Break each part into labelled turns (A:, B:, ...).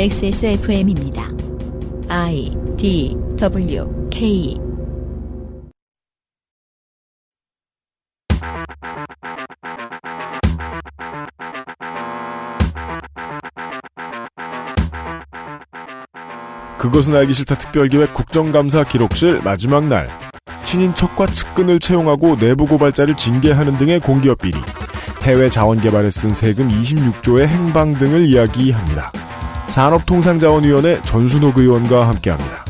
A: XSFM입니다. I D W K
B: 그것은 알기 싫다 특별기획 국정감사 기록실 마지막 날 신인척과 측근을 채용하고 내부 고발자를 징계하는 등의 공기업 비리 해외 자원 개발에 쓴 세금 26조의 행방 등을 이야기합니다. 산업통상자원위원회 전순옥 의원과 함께합니다.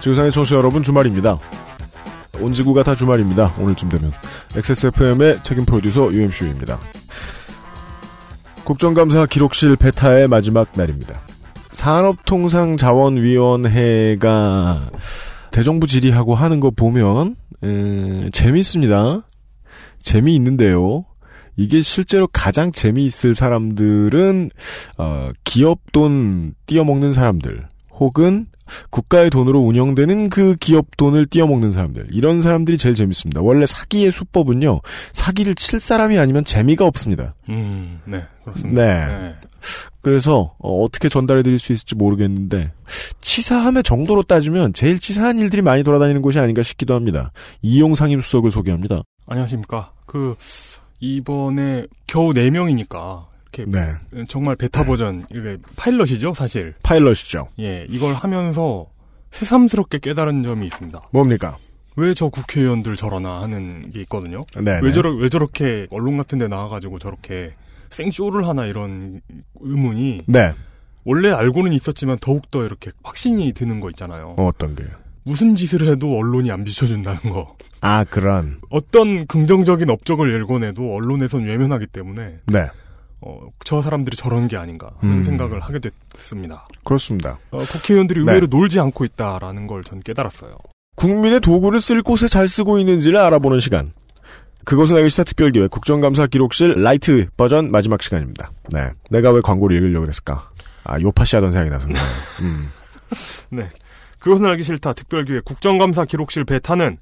B: 지구상의 청취자 여러분 주말입니다. 온 지구가 다 주말입니다. 오늘쯤 되면 XSFM의 책임 프로듀서 UMCU입니다. 국정감사 기록실 베타의 마지막 날입니다. 산업통상자원위원회가 대정부 질의하고 하는 거 보면 에, 재미있습니다. 재미있는데요. 이게 실제로 가장 재미있을 사람들은 어, 기업 돈 띄어먹는 사람들 혹은 국가의 돈으로 운영되는 그 기업 돈을 띄어먹는 사람들 이런 사람들이 제일 재밌습니다. 원래 사기의 수법은요 사기를 칠 사람이 아니면 재미가 없습니다.
C: 음, 네, 그렇습니다.
B: 네. 그래서 어, 떻게 전달해 드릴 수 있을지 모르겠는데 치사함의 정도로 따지면 제일 치사한 일들이 많이 돌아다니는 곳이 아닌가 싶기도 합니다. 이용 상 임수석을 소개합니다.
C: 안녕하십니까. 그 이번에 겨우 4명이니까 이렇게
B: 네,
C: 정말 베타 버전 이게 파일럿이죠, 사실.
B: 파일럿이죠.
C: 예, 이걸 하면서 새삼스럽게 깨달은 점이 있습니다.
B: 뭡니까?
C: 왜 저 국회의원들 저러나 하는 게 있거든요.
B: 네,
C: 왜
B: 네.
C: 저러 왜 저렇게 언론 같은 데 나와 가지고 저렇게 생쇼를 하나 이런 의문이
B: 네,
C: 원래 알고는 있었지만 더욱더 이렇게 확신이 드는 거 있잖아요.
B: 어떤 게?
C: 무슨 짓을 해도 언론이 안 비춰준다는 거.
B: 아, 그런.
C: 어떤 긍정적인 업적을 일궈내도 언론에선 외면하기 때문에
B: 네,
C: 어, 저 사람들이 저런 게 아닌가 하는
B: 음.
C: 생각을 하게 됐습니다.
B: 그렇습니다.
C: 어, 국회의원들이
B: 네.
C: 의외로 놀지 않고 있다라는 걸 전 깨달았어요.
B: 국민의 도구를 쓸 곳에 잘 쓰고 있는지를 알아보는 시간. 그것은 알기 싫다 특별기획 국정감사 기록실 light 버전 마지막 시간입니다. 네. 내가 왜 광고를 읽으려고 그랬을까? 아, 요팟시 하던 생각이 나서. 음.
C: 네. 그것은 알기 싫다 특별기획 국정감사 기록실 베타는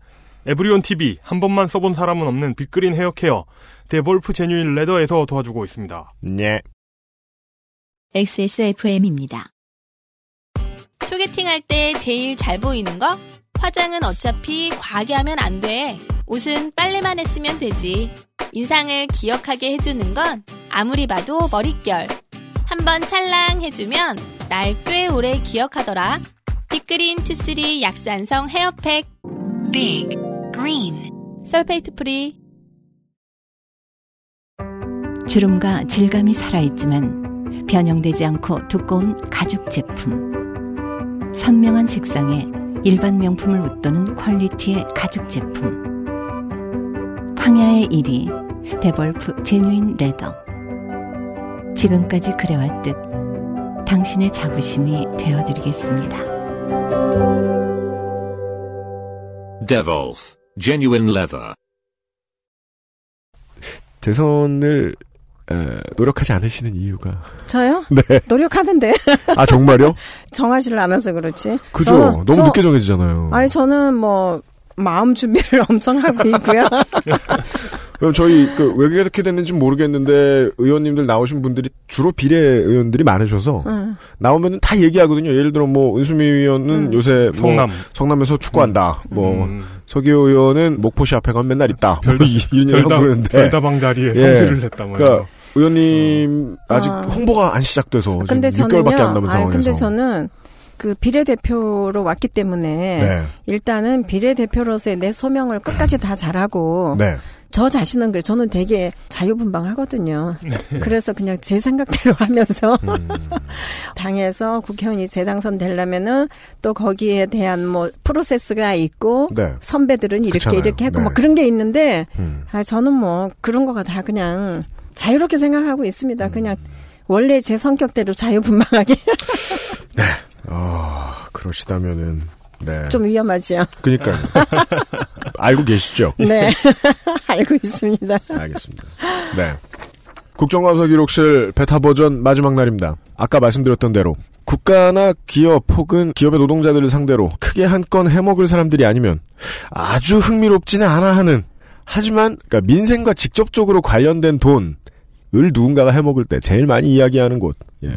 C: 에브리온 TV 한 번만 써본 사람은 없는 빅그린 헤어케어 데볼프 genuine leather에서 도와주고 있습니다.
B: 네.
A: XSFM입니다.
D: 소개팅할 때 제일 잘 보이는 거? 화장은 어차피 과하게 하면 안 돼. 옷은 빨래만 했으면 되지. 인상을 기억하게 해주는 건 아무리 봐도 머릿결. 한번 찰랑 해주면 날 꽤 오래 기억하더라. 빅그린 two three 약산성 hair pack.
A: Big Green
D: sulfate free.
E: 주름과 질감이 살아있지만 변형되지 않고 두꺼운 가죽 제품. 선명한 색상에 일반 명품을 웃도는 퀄리티의 가죽 제품. 황야의 1위 데볼프 genuine leather. 지금까지 그래왔듯 당신의 자부심이 되어드리겠습니다.
F: Devolf. Genuine leather.
B: 재선을 에, 노력하지 않으시는 이유가
G: 저요?
B: 네.
G: 노력하는데
B: 아 정말요?
G: 정하지를 않아서 그렇지.
B: 그죠.
G: 저는-
B: 너무
G: 저-
B: 늦게 정해지잖아요.
G: 아니 저는 뭐 마음 준비를 엄청 하고 있고요.
B: 그럼 저희 그 왜 그렇게 됐는지 모르겠는데 의원님들 나오신 분들이 주로 비례 의원들이 많으셔서
G: 응.
B: 나오면은 다 얘기하거든요. 예를 들어 뭐 은수미 의원은
G: 음.
B: 요새 뭐
C: 성남
B: 성남에서 축구한다. 뭐
C: 음,
B: 서기호 의원은 목포시 앞에 가면 맨날 있다.
C: 별-
B: 뭐
C: 별다, 별다방 자리에
B: 예.
C: 성실을 했다면서.
B: 그러니까 의원님 아직
G: 아.
B: 홍보가 안 시작돼서
G: 근데
B: 지금
G: 저는요.
B: 6개월밖에 안 남은 상황에서.
G: 근데 저는 그 비례대표로 왔기 때문에
B: 네.
G: 일단은 비례대표로서의 내 소명을 끝까지 다 잘하고
B: 네.
G: 저 자신은 그래 저는 되게 자유분방하거든요.
B: 네.
G: 그래서 그냥 제 생각대로 하면서
B: 음.
G: 당에서 국회의원이 재당선 되려면은 또 거기에 대한 뭐 프로세스가 있고
B: 네.
G: 선배들은 이렇게
B: 그렇잖아요.
G: 이렇게 하고
B: 네.
G: 뭐 그런 게 있는데
B: 음.
G: 아 저는 뭐 그런 거가 다 그냥 자유롭게 생각하고 있습니다.
B: 음.
G: 그냥 원래 제 성격대로 자유분방하게
B: 아, 그러시다면은 네.
G: 좀 위험하죠.
B: 그니까요. 알고 계시죠?
G: 네 알고 있습니다.
B: 알겠습니다. 네. 국정감사 기록실 베타 버전 마지막 날입니다. 아까 말씀드렸던 대로 국가나 기업 혹은 기업의 노동자들을 상대로 크게 한 건 해먹을 사람들이 아니면 아주 흥미롭지는 않아 하는 하지만 그러니까 민생과 직접적으로 관련된 돈을 누군가가 해먹을 때 제일 많이 이야기하는 곳 예.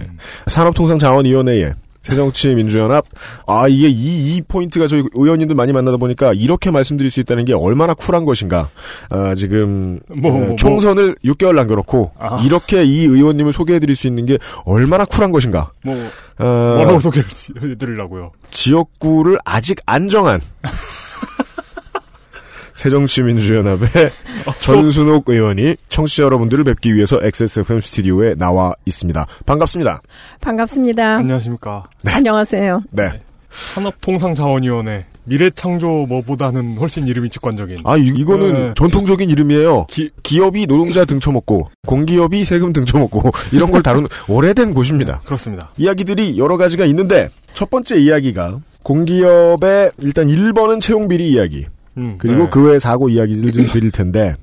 B: 산업통상자원위원회에 새정치민주연합 아 이게 이, 이 포인트가 저희 의원님들 많이 만나다 보니까 이렇게 말씀드릴 수 있다는 게 얼마나 쿨한 것인가 아, 지금
C: 뭐,
B: 어,
C: 뭐,
B: 총선을 6개월 남겨놓고
C: 아.
B: 이렇게 이 의원님을 소개해드릴 수 있는 게 얼마나 쿨한 것인가
C: 뭐
B: 어,
C: 뭐라고 소개를 해드리려고요.
B: 지역구를 아직 안 정한 새정치민주연합의 전순옥 의원이 청취자 여러분들을 뵙기 위해서 XSFM 스튜디오에 나와 있습니다. 반갑습니다.
G: 반갑습니다.
C: 안녕하십니까.
G: 안녕하세요.
B: 네.
C: 산업통상자원위원회 미래창조 뭐보다는 훨씬 이름이 직관적인.
B: 아, 이, 거는
C: 네.
B: 전통적인 이름이에요.
C: 기-
B: 기업이 노동자 등쳐먹고, 공기업이 세금 등쳐먹고, 이런 걸 다루는 오래된 곳입니다.
C: 그렇습니다.
B: 이야기들이 여러 가지가 있는데, 첫 번째 이야기가, 공기업의 일단 1번은 채용 비리 이야기,
C: 음,
B: 그리고
C: 네.
B: 그외 사고 이야기를 좀 드릴 텐데,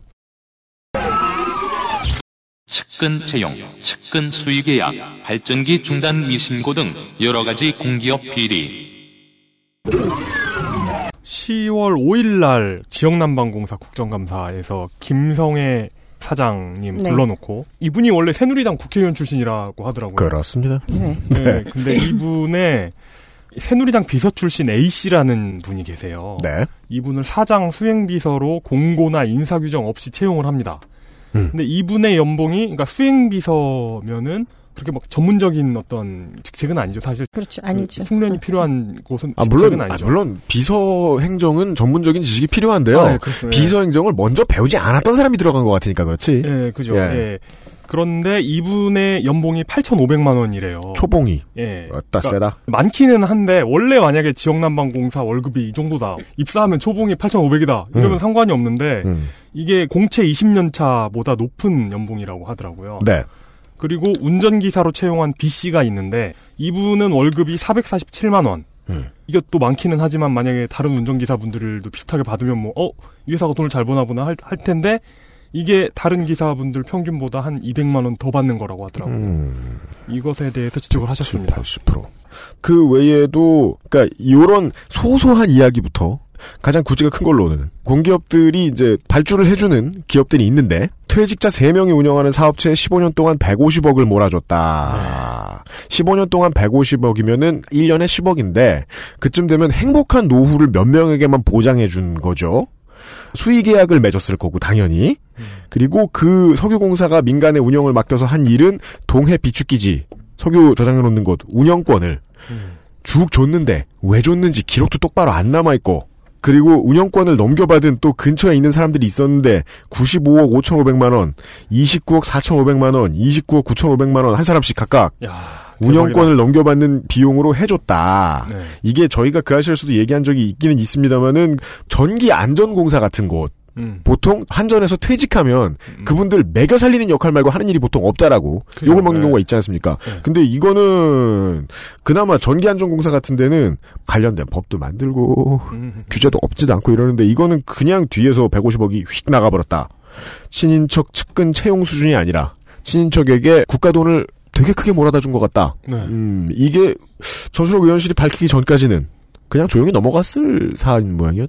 F: 측근 채용, 측근 수의 계약, 발전기 중단 미신고 등 여러 가지 공기업 비리.
C: 10월 5일 날 지역난방공사 국정감사에서 김성애 사장님
G: 네.
C: 불러놓고 이분이 원래 새누리당 국회의원 출신이라고 하더라고요.
B: 그렇습니다.
G: 네.
C: 네, 근데 이분의 새누리당 비서 출신 A 씨라는 분이 계세요.
B: 네.
C: 이분을 사장 수행비서로 공고나 인사규정 없이 채용을 합니다.
B: 음.
C: 근데 이분의 연봉이 그러니까 수행비서면은 그렇게 막 전문적인 어떤 직책은 아니죠. 사실
G: 그렇죠. 아니죠.
C: 그 숙련이 필요한 곳은
B: 아,
C: 직책은
B: 물론, 아,
C: 아니죠.
B: 물론, 비서 행정은 전문적인 지식이 필요한데요.
C: 아, 네.
B: 비서 행정을 먼저 배우지 않았던 사람이 들어간 것 같으니까 그렇지.
C: 예, 그죠.
B: 예.
C: 예. 그런데 이분의 연봉이 8,500만 원이래요.
B: 초봉이.
C: 예.
B: 왔다
C: 그러니까
B: 세다.
C: 많기는 한데 원래 만약에 지역난방공사 월급이 이 정도다. 입사하면 초봉이 8,500이다. 이러면
B: 음.
C: 상관이 없는데
B: 음.
C: 이게 공채 20년 차보다 높은 연봉이라고 하더라고요.
B: 네.
C: 그리고 운전기사로 채용한 B 씨가 있는데 이분은 월급이 447만 원.
B: 음.
C: 또 많기는 하지만 만약에 다른 운전기사분들도 비슷하게 받으면 뭐, 어, 이 회사가 돈을 잘 버나 보나 할, 할 텐데 이게 다른 기사분들 평균보다 한 200만 원 더 받는 거라고 하더라고요.
B: 음.
C: 이것에 대해서 지적을 하셨습니다.
B: 80%. 그 외에도, 그니까, 요런 소소한 이야기부터 가장 구지가 큰 걸로는 공기업들이 이제 발주를 해주는 기업들이 있는데 퇴직자 3명이 운영하는 사업체에 15년 동안 150억을 몰아줬다. 15년 동안 150억이면은 1년에 10억인데 그쯤 되면 행복한 노후를 몇 명에게만 보장해 준 거죠. 수의 계약을 맺었을 거고 당연히 그리고 그 석유공사가 민간에 운영을 맡겨서 한 일은 동해 비축기지 석유 저장해 놓는 곳 운영권을
C: 음.
B: 쭉 줬는데 왜 줬는지 기록도 똑바로 안 남아 있고 그리고 운영권을 넘겨받은 또 근처에 있는 사람들이 있었는데 95억 5,500만 원, 29억 4,500만 원, 29억 9,500만 원 한 사람씩 각각
C: 야,
B: 운영권을 넘겨받는 비용으로 해줬다.
C: 네.
B: 이게 저희가 그 아시에서도 얘기한 적이 있기는 있습니다만은 전기 안전공사 같은 곳
C: 음.
B: 보통 한전에서 퇴직하면
C: 음.
B: 그분들 매겨 살리는 역할 말고 하는 일이 보통 없다라고
C: 그죠,
B: 욕을 먹는
C: 네.
B: 경우가 있지 않습니까?
C: 네.
B: 근데 이거는 그나마 전기안전공사 같은 데는 관련된 법도 만들고
C: 음.
B: 규제도 없지도 않고 이러는데 이거는 그냥 뒤에서 150억이 휙 나가버렸다. 친인척 측근 채용 수준이 아니라 친인척에게 국가 돈을 되게 크게 몰아다 준 것 같다.
C: 네.
B: 음, 이게 전수록 의원실이 밝히기 전까지는 그냥 조용히 넘어갔을 사안인 모양이었.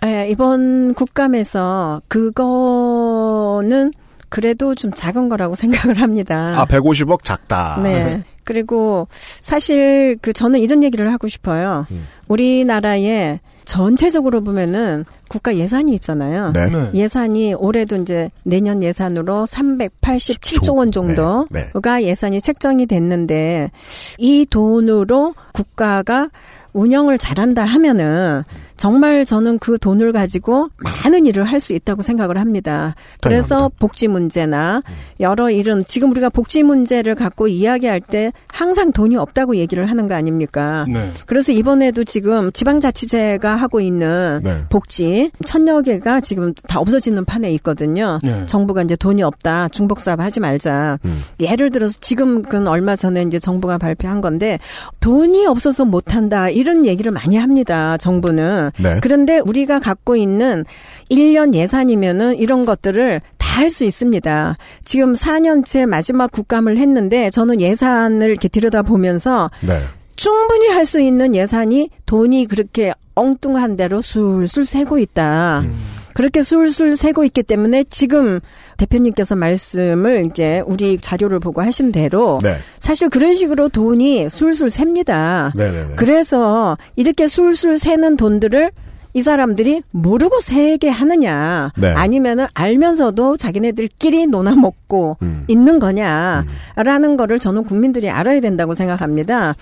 G: 아, 이번 국감에서 그거는 그래도 좀 작은 거라고 생각을 합니다.
B: 아, 150억 작다.
G: 네. 그리고 사실 그 저는 이런 얘기를 하고 싶어요.
B: 음.
G: 우리나라에 전체적으로 보면은 국가 예산이 있잖아요.
B: 네.
C: 네.
G: 예산이 올해도 이제 내년 예산으로 387조 원 정도가
B: 네, 네.
G: 예산이 책정이 됐는데 이 돈으로 국가가 운영을 잘한다 하면은 정말 저는 그 돈을 가지고 많은 일을 할 수 있다고 생각을 합니다. 그래서
B: 당연합니다.
G: 복지 문제나 여러 일은 지금 우리가 복지 문제를 갖고 이야기할 때 항상 돈이 없다고 얘기를 하는 거 아닙니까?
C: 네.
G: 그래서 이번에도 지금 지방자치제가 하고 있는
B: 네.
G: 복지 천여 개가 지금 다 없어지는 판에 있거든요.
C: 네.
G: 정부가 이제 돈이 없다 중복사업 하지 말자.
B: 음.
G: 예를 들어서 지금 그 얼마 전에 이제 정부가 발표한 건데 돈이 없어서 못한다 이런 얘기를 많이 합니다. 정부는.
B: 네.
G: 그런데 우리가 갖고 있는 1년 예산이면은 이런 것들을 다다할 수 있습니다. 지금 4년째 마지막 국감을 했는데 저는 예산을 이렇게 들여다보면서
B: 네.
G: 충분히 할 수 있는 예산이 돈이 그렇게 엉뚱한 대로 술술 새고 있다.
C: 음.
G: 그렇게 술술 새고 있기 때문에 지금 대표님께서 말씀을 이제 우리 자료를 보고 하신 대로
B: 네.
G: 사실 그런 식으로 돈이 술술 셉니다.
B: 네네네.
G: 그래서 이렇게 술술 새는 돈들을 이 사람들이 모르고 세게 하느냐
B: 네.
G: 아니면은 알면서도 자기네들끼리 논아 먹고
B: 음.
G: 있는 거냐라는 거를 저는 국민들이 알아야 된다고 생각합니다.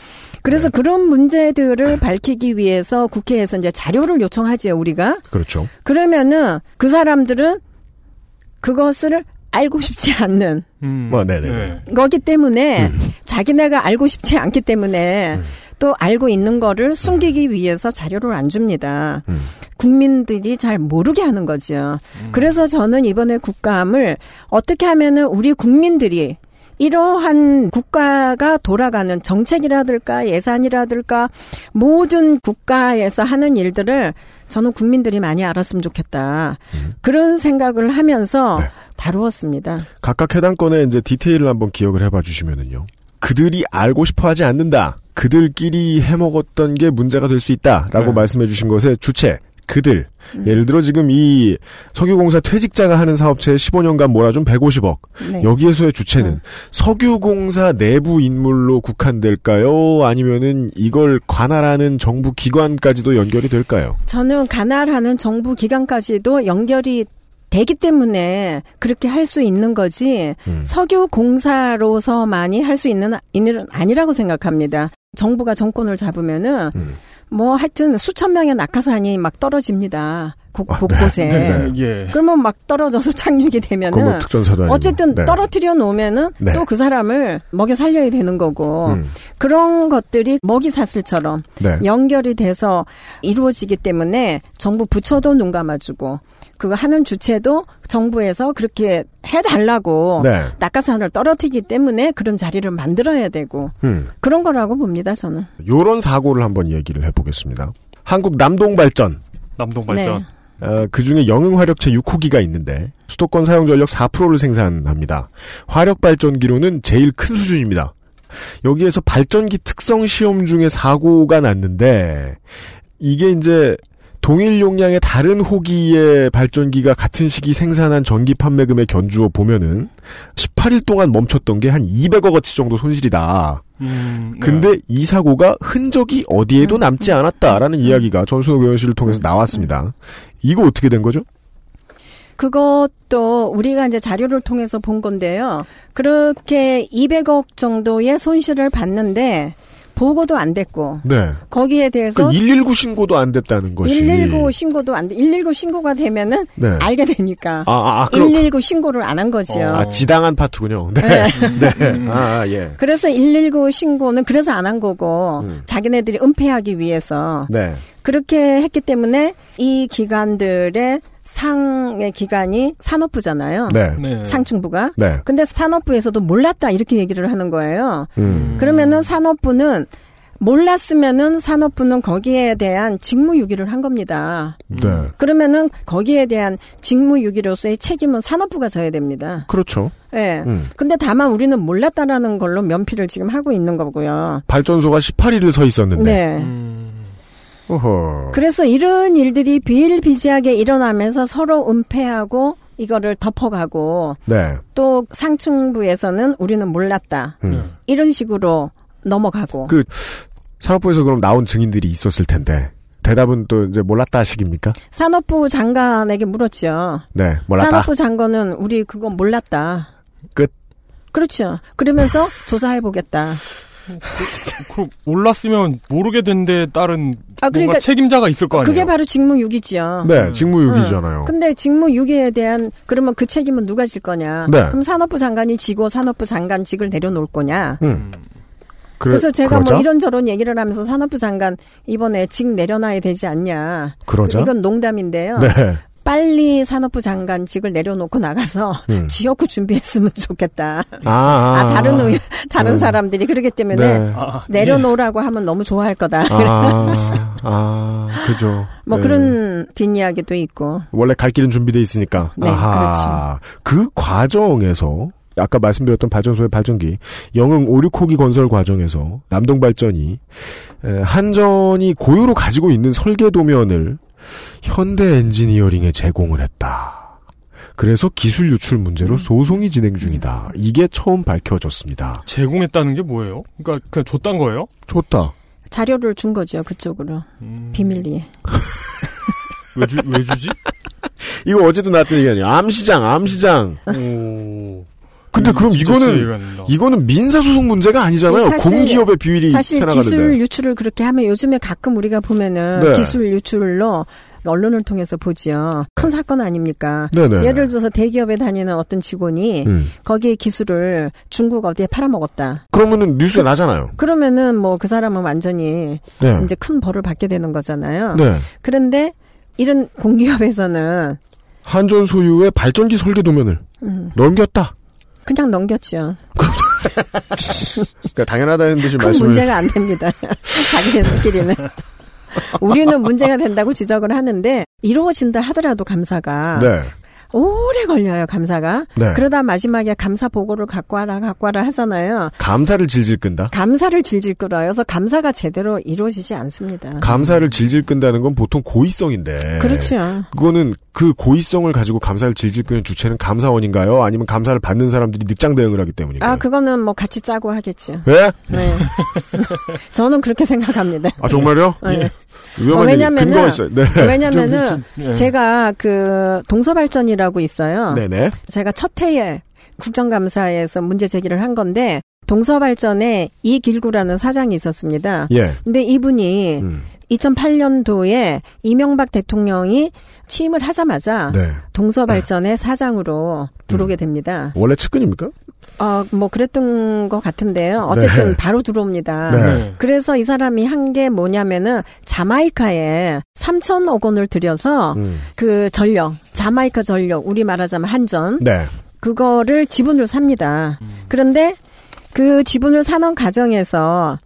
G: 그래서
B: 네.
G: 그런 문제들을 밝히기 위해서 국회에서 이제 자료를 요청하지요, 우리가.
B: 그렇죠.
G: 그러면은 그 사람들은 그것을 알고 싶지 않는
C: 음.
B: 뭐, 네네.
G: 거기 때문에
B: 음.
G: 자기네가 알고 싶지 않기 때문에 또 알고 있는 거를 숨기기 위해서 자료를 안 줍니다.
B: 음.
G: 국민들이 잘 모르게 하는 거죠. 그래서 저는 이번에 국감을 어떻게 하면은 우리 국민들이 이러한 국가가 돌아가는 정책이라들까 예산이라들까 모든 국가에서 하는 일들을 저는 국민들이 많이 알았으면 좋겠다. 그런 생각을 하면서
B: 네.
G: 다루었습니다.
B: 각각 해당 건의 이제 디테일을 한번 기억을 해봐 주시면은요. 그들이 알고 싶어 하지 않는다. 그들끼리 해먹었던 게 문제가 될 수 있다 라고
C: 네.
B: 말씀해 주신 것의 주체. 그들. 예를 들어 지금 이 석유공사 퇴직자가 하는 사업체에 15년간 몰아준 150억.
G: 네.
B: 여기에서의 주체는 석유공사 내부 인물로 국한될까요? 아니면은 이걸 관할하는 정부 기관까지도 연결이 될까요?
G: 저는 가날하는 정부 기관까지도 연결이 되기 때문에 그렇게 할 수 있는 거지
B: 음.
G: 석유 공사로서만이 할 수 있는 일은 아니라고 생각합니다. 정부가 정권을 잡으면은
B: 음.
G: 뭐 하여튼 수천 명의 낙하산이 막 떨어집니다. 곳, 곳곳에.
B: 네,
C: 예.
G: 그러면 막 떨어져서 착륙이
B: 뭐
G: 되면은
B: 특전사도 아니고.
G: 어쨌든
B: 네.
G: 떨어뜨려 놓으면은
B: 네.
G: 또그 사람을 먹여 살려야 되는 거고
B: 음.
G: 그런 것들이 먹이 사슬처럼
B: 네.
G: 연결이 돼서 이루어지기 때문에 정부 부처도 눈 감아주고 그거 하는 주체도 정부에서 그렇게 해달라고
B: 네.
G: 낙하산을 떨어뜨리기 때문에 그런 자리를 만들어야 되고
B: 음.
G: 그런 거라고 봅니다 저는.
B: 요런 사고를 한번 얘기를 해보겠습니다. 한국 남동발전.
C: 남동발전.
B: 어, 그 중에 영흥화력체 6호기가 있는데 수도권 사용 전력 4%를 생산합니다. 화력 발전기로는 제일 큰 수준입니다. 여기에서 발전기 특성 시험 중에 사고가 났는데 이게 이제 동일 용량의 다른 호기의 발전기가 같은 시기 생산한 전기 판매금에 견주어 보면은 18일 동안 멈췄던 게 한 200억 어치 정도 손실이다.
C: 음, 네.
B: 근데 이 사고가 흔적이 어디에도 남지 않았다라는 이야기가 전순호 의원실을 통해서 나왔습니다. 이거 어떻게 된 거죠?
G: 그것도 우리가 이제 자료를 통해서 본 건데요. 그렇게 200억 정도의 손실을 봤는데 보고도 안 됐고
B: 네.
G: 거기에 대해서
B: 그 119 신고도 안 됐다는 것이.
G: 119 신고도 안 돼. 119 신고가 되면은
B: 네.
G: 알게 되니까.
B: 아, 아, 아, 그럼,
G: 119 신고를 안 한 거죠.
B: 아, 지당한 파트군요. 네. 네. 아, 예.
G: 그래서 119 신고는 그래서 안 한 거고
B: 음.
G: 자기네들이 은폐하기 위해서
B: 네.
G: 그렇게 했기 때문에 이 기관들의 상의 기관이 산업부잖아요.
B: 네.
C: 네.
G: 상층부가.
B: 네.
G: 근데 산업부에서도 몰랐다 이렇게 얘기를 하는 거예요.
B: 음.
G: 그러면은 산업부는 몰랐으면은 산업부는 거기에 대한 직무유기를 한 겁니다.
B: 네.
G: 그러면은 거기에 대한 직무유기로서의 책임은 산업부가 져야 됩니다.
B: 그렇죠.
G: 예.
B: 음.
G: 근데 다만 우리는 몰랐다라는 걸로 면피를 지금 하고 있는 거고요.
B: 발전소가 18일을 서 있었는데.
G: 네.
C: 음,
B: 어허.
G: 그래서 이런 일들이 비일비재하게 일어나면서 서로 은폐하고 이거를 덮어가고
B: 네.
G: 또 상층부에서는 우리는 몰랐다.
B: 음.
G: 이런 식으로 넘어가고.
B: 그 산업부에서 그럼 나온 증인들이 있었을 텐데 대답은 또 이제 몰랐다 식입니까?
G: 산업부 장관에게 물었죠.
B: 네, 몰랐다.
G: 산업부 장관은 우리 그거 몰랐다.
B: 끝.
G: 그렇죠. 그러면서 조사해 보겠다.
C: 그럼 몰랐으면 모르게 된 데 따른
G: 아,
C: 뭔가
G: 그러니까
C: 책임자가 있을 거 아니에요.
G: 그게 바로 직무유기지요.
B: 네, 직무유기잖아요.
G: 근데 직무유기에 대한 그러면 그 책임은 누가 질 거냐?
B: 네.
G: 그럼 산업부 장관이 지고 산업부 장관직을 내려놓을 거냐?
B: 음.
C: 음,
B: 그래,
G: 그래 서 제가
B: 그러자?
G: 뭐 이런저런 얘기를 하면서 산업부 장관 이번에 직 내려놔야 되지 않냐?
B: 그러자?
G: 이건 농담인데요.
B: 네.
G: 빨리 산업부 장관직을 내려놓고 나가서
B: 음.
G: 지역구 준비했으면 좋겠다.
B: 아,
G: 아, 다른 의, 다른
B: 음.
G: 사람들이 그러기 때문에
B: 네.
C: 아,
G: 내려놓으라고 하면 너무 좋아할 거다.
B: 아, 아, 그죠.
G: 뭐
B: 네.
G: 그런 뒷이야기도 있고.
B: 원래 갈 길은 준비돼 있으니까.
G: 네,
B: 아하. 그 과정에서 아까 말씀드렸던 발전소의 발전기 영흥 5, 6호기 건설 과정에서 남동발전이 에, 한전이 고유로 가지고 있는 설계 도면을 현대 엔지니어링에 제공을 했다. 그래서 기술 유출 문제로 소송이 진행 중이다. 이게 처음 밝혀졌습니다.
C: 제공했다는 게 뭐예요? 그러니까 그냥 줬단 거예요?
B: 좋다.
G: 자료를 준 거죠 그쪽으로
C: 음,
G: 비밀리에.
C: 왜, 주, 왜 주지?
B: 이거 어제도 나왔던 얘기 아니에요. 암시장, 암시장.
C: 오.
B: 근데 그럼
C: 진짜
B: 이거는. 이거는 민사 소송 문제가 아니잖아요.
G: 사실-
B: 공기업의 비밀이
G: 사실. 기술 유출을 그렇게 하면 요즘에 가끔 우리가 보면은
B: 네.
G: 기술 유출로 언론을 통해서 보지요. 큰 사건 아닙니까?
B: 네네.
G: 예를 들어서 대기업에 다니는 어떤 직원이
B: 음.
G: 거기에 기술을 중국 어디에 팔아먹었다.
B: 그러면은 뉴스에 나잖아요.
G: 그러면은 뭐 그 사람은 완전히
B: 네.
G: 이제 큰 벌을 받게 되는 거잖아요.
B: 네.
G: 그런데 이런 공기업에서는
B: 한전 소유의 발전기 설계 도면을
G: 음,
B: 넘겼다.
G: 그냥 넘겼죠.
B: 그러니까 당연하다는 듯이
G: 큰
B: 말씀을
G: 문제가 안 됩니다. 자기네들끼리는. 우리는 문제가 된다고 지적을 하는데 이루어진다 하더라도 감사가
B: 네.
G: 오래 걸려요 감사가.
B: 네.
G: 그러다 마지막에 감사 보고를 갖고 와라 갖고 와라 하잖아요.
B: 감사를 질질 끈다.
G: 감사를 질질 끌어요. 그래서 감사가 제대로 이루어지지 않습니다.
B: 감사를 질질 끈다는 건 보통 고의성인데.
G: 그렇죠.
B: 그거는 그 고의성을 가지고 감사를 질질 끄는 주체는 감사원인가요? 아니면 감사를 받는 사람들이 늑장 대응을 하기 때문인가요?
G: 아 그거는 뭐 같이 짜고 하겠죠.
B: 예?
G: 네. 저는 그렇게 생각합니다.
B: 아 정말요?
G: 네.
B: 위험한
G: 어, 왜냐면은-
B: 근거가 있어요. 네.
G: 왜냐면은
C: 좀 예.
G: 제가 그 동서발전이라고 있어요.
B: 네네.
G: 제가 첫 해에 국정감사에서 문제 제기를 한 건데 동서발전에 이길구라는 사장이 있었습니다.
B: 예.
G: 근데 이분이
B: 음.
G: 2008년도에 이명박 대통령이 취임을 하자마자
B: 네.
G: 동서발전의 사장으로 들어오게 됩니다.
B: 원래 측근입니까?
G: 어, 뭐 그랬던 것 같은데요. 어쨌든
B: 네.
G: 바로 들어옵니다.
B: 네.
C: 네.
G: 그래서 이 사람이 한 게 뭐냐면은 자마이카에 3천억 원을 들여서
B: 음.
G: 그 전력, 자마이카 전력, 우리 말하자면 한전,
B: 네.
G: 그거를 지분을 삽니다.
C: 음.
G: 그런데 그 지분을 사는 과정에서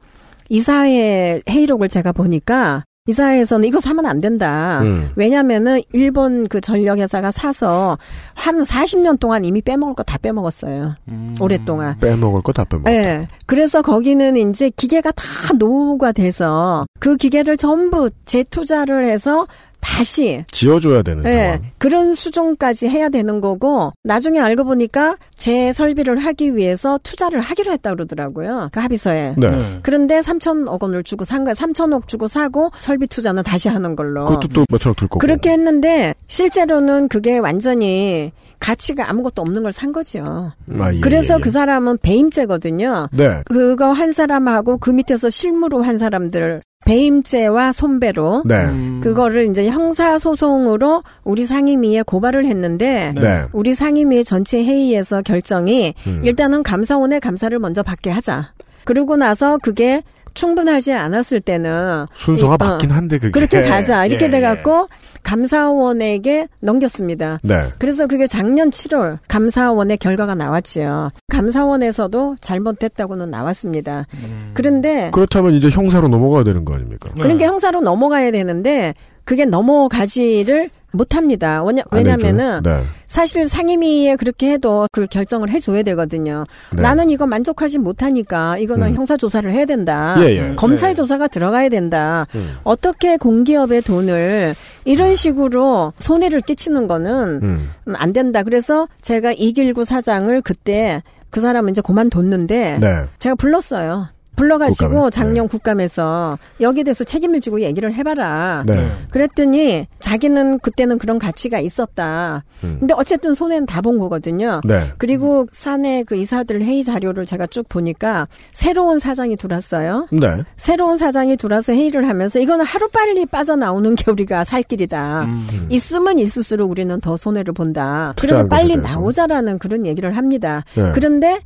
G: 이사회 회의록을 제가 보니까 이사회에서는 이거 사면 안 된다.
B: 음.
G: 왜냐면은 일본 그 전력 회사가 사서 한 40년 동안 이미 빼먹을 거 다 빼먹었어요.
C: 음.
G: 오랫동안.
B: 빼먹을 거 다 빼먹었다.
G: 네. 그래서 거기는 이제 기계가 다 노후가 돼서 그 기계를 전부 재투자를 해서 다시
B: 지어줘야 되는
G: 네,
B: 상황.
G: 그런 수준까지 해야 되는 거고 나중에 알고 보니까 재설비를 하기 위해서 투자를 하기로 했다 그러더라고요. 그 합의서에.
B: 네.
C: 네.
G: 그런데 3천억 원을 주고 산 거야. 3천억 주고 사고 설비 투자는 다시 하는 걸로.
B: 그것도 또 몇천억 들 거고.
G: 그렇게 했는데 실제로는 그게 완전히 가치가 아무것도 없는 걸 산 거죠.
B: 아, 예,
G: 그래서
B: 예, 예.
G: 그 사람은 배임죄거든요.
B: 네.
G: 그거 한 사람하고 그 밑에서 실무로 한 사람들 배임죄와 손배로
B: 네.
C: 음.
G: 그거를 이제 형사 소송으로 우리 상임위에 고발을 했는데
C: 네.
B: 네.
G: 우리 상임위 전체 회의에서 결정이
B: 음.
G: 일단은 감사원의 감사를 먼저 받게 하자. 그러고 나서 그게 충분하지 않았을 때는
B: 순서가
G: 이- 어,
B: 맞긴 한데 그게
G: 그렇게 가자 이렇게
B: 예,
G: 돼갖고 감사원에게 넘겼습니다.
B: 예. 네.
G: 그래서 그게 작년 7월 감사원의 결과가 나왔지요. 감사원에서도 잘못됐다고는 나왔습니다.
C: 음.
G: 그런데
B: 그렇다면 이제 형사로 넘어가야 되는 거 아닙니까?
C: 네.
G: 그러니까 형사로 넘어가야 되는데 그게 넘어가지를 못합니다. 왜냐,
B: 안 해줘요?
G: 왜냐면은
B: 네.
G: 사실 상임위에 그렇게 해도 그 결정을 해줘야 되거든요.
B: 네.
G: 나는 이거 만족하지 못하니까 이거는
B: 음.
G: 형사 조사를 해야 된다.
B: 예, 예.
G: 검찰
C: 네.
G: 조사가 들어가야 된다.
B: 음.
G: 어떻게 공기업의 돈을 이런 식으로 손해를 끼치는 거는
B: 음.
G: 음, 안 된다. 그래서 제가 이길구 사장을 그때 그 사람은 이제 그만뒀는데
B: 네.
G: 제가 불렀어요. 불러가지고
B: 국감에?
G: 작년 국감에서 여기에 대해서 책임을 지고 얘기를 해봐라.
B: 네.
C: 네.
G: 그랬더니 자기는 그때는 그런 가치가 있었다.
B: 음.
G: 근데 어쨌든 손해는 다 본 거거든요.
B: 네.
G: 그리고 사내 그 이사들 회의 자료를 제가 쭉 보니까 새로운 사장이 들어왔어요.
B: 네.
G: 새로운 사장이 들어와서 회의를 하면서 이거는 하루 빨리 빠져나오는 게 우리가 살 길이다.
C: 음.
G: 있으면 있을수록 우리는 더 손해를 본다. 그래서 빨리. 나오자라는 그런 얘기를 합니다.
B: 네.
G: 그런데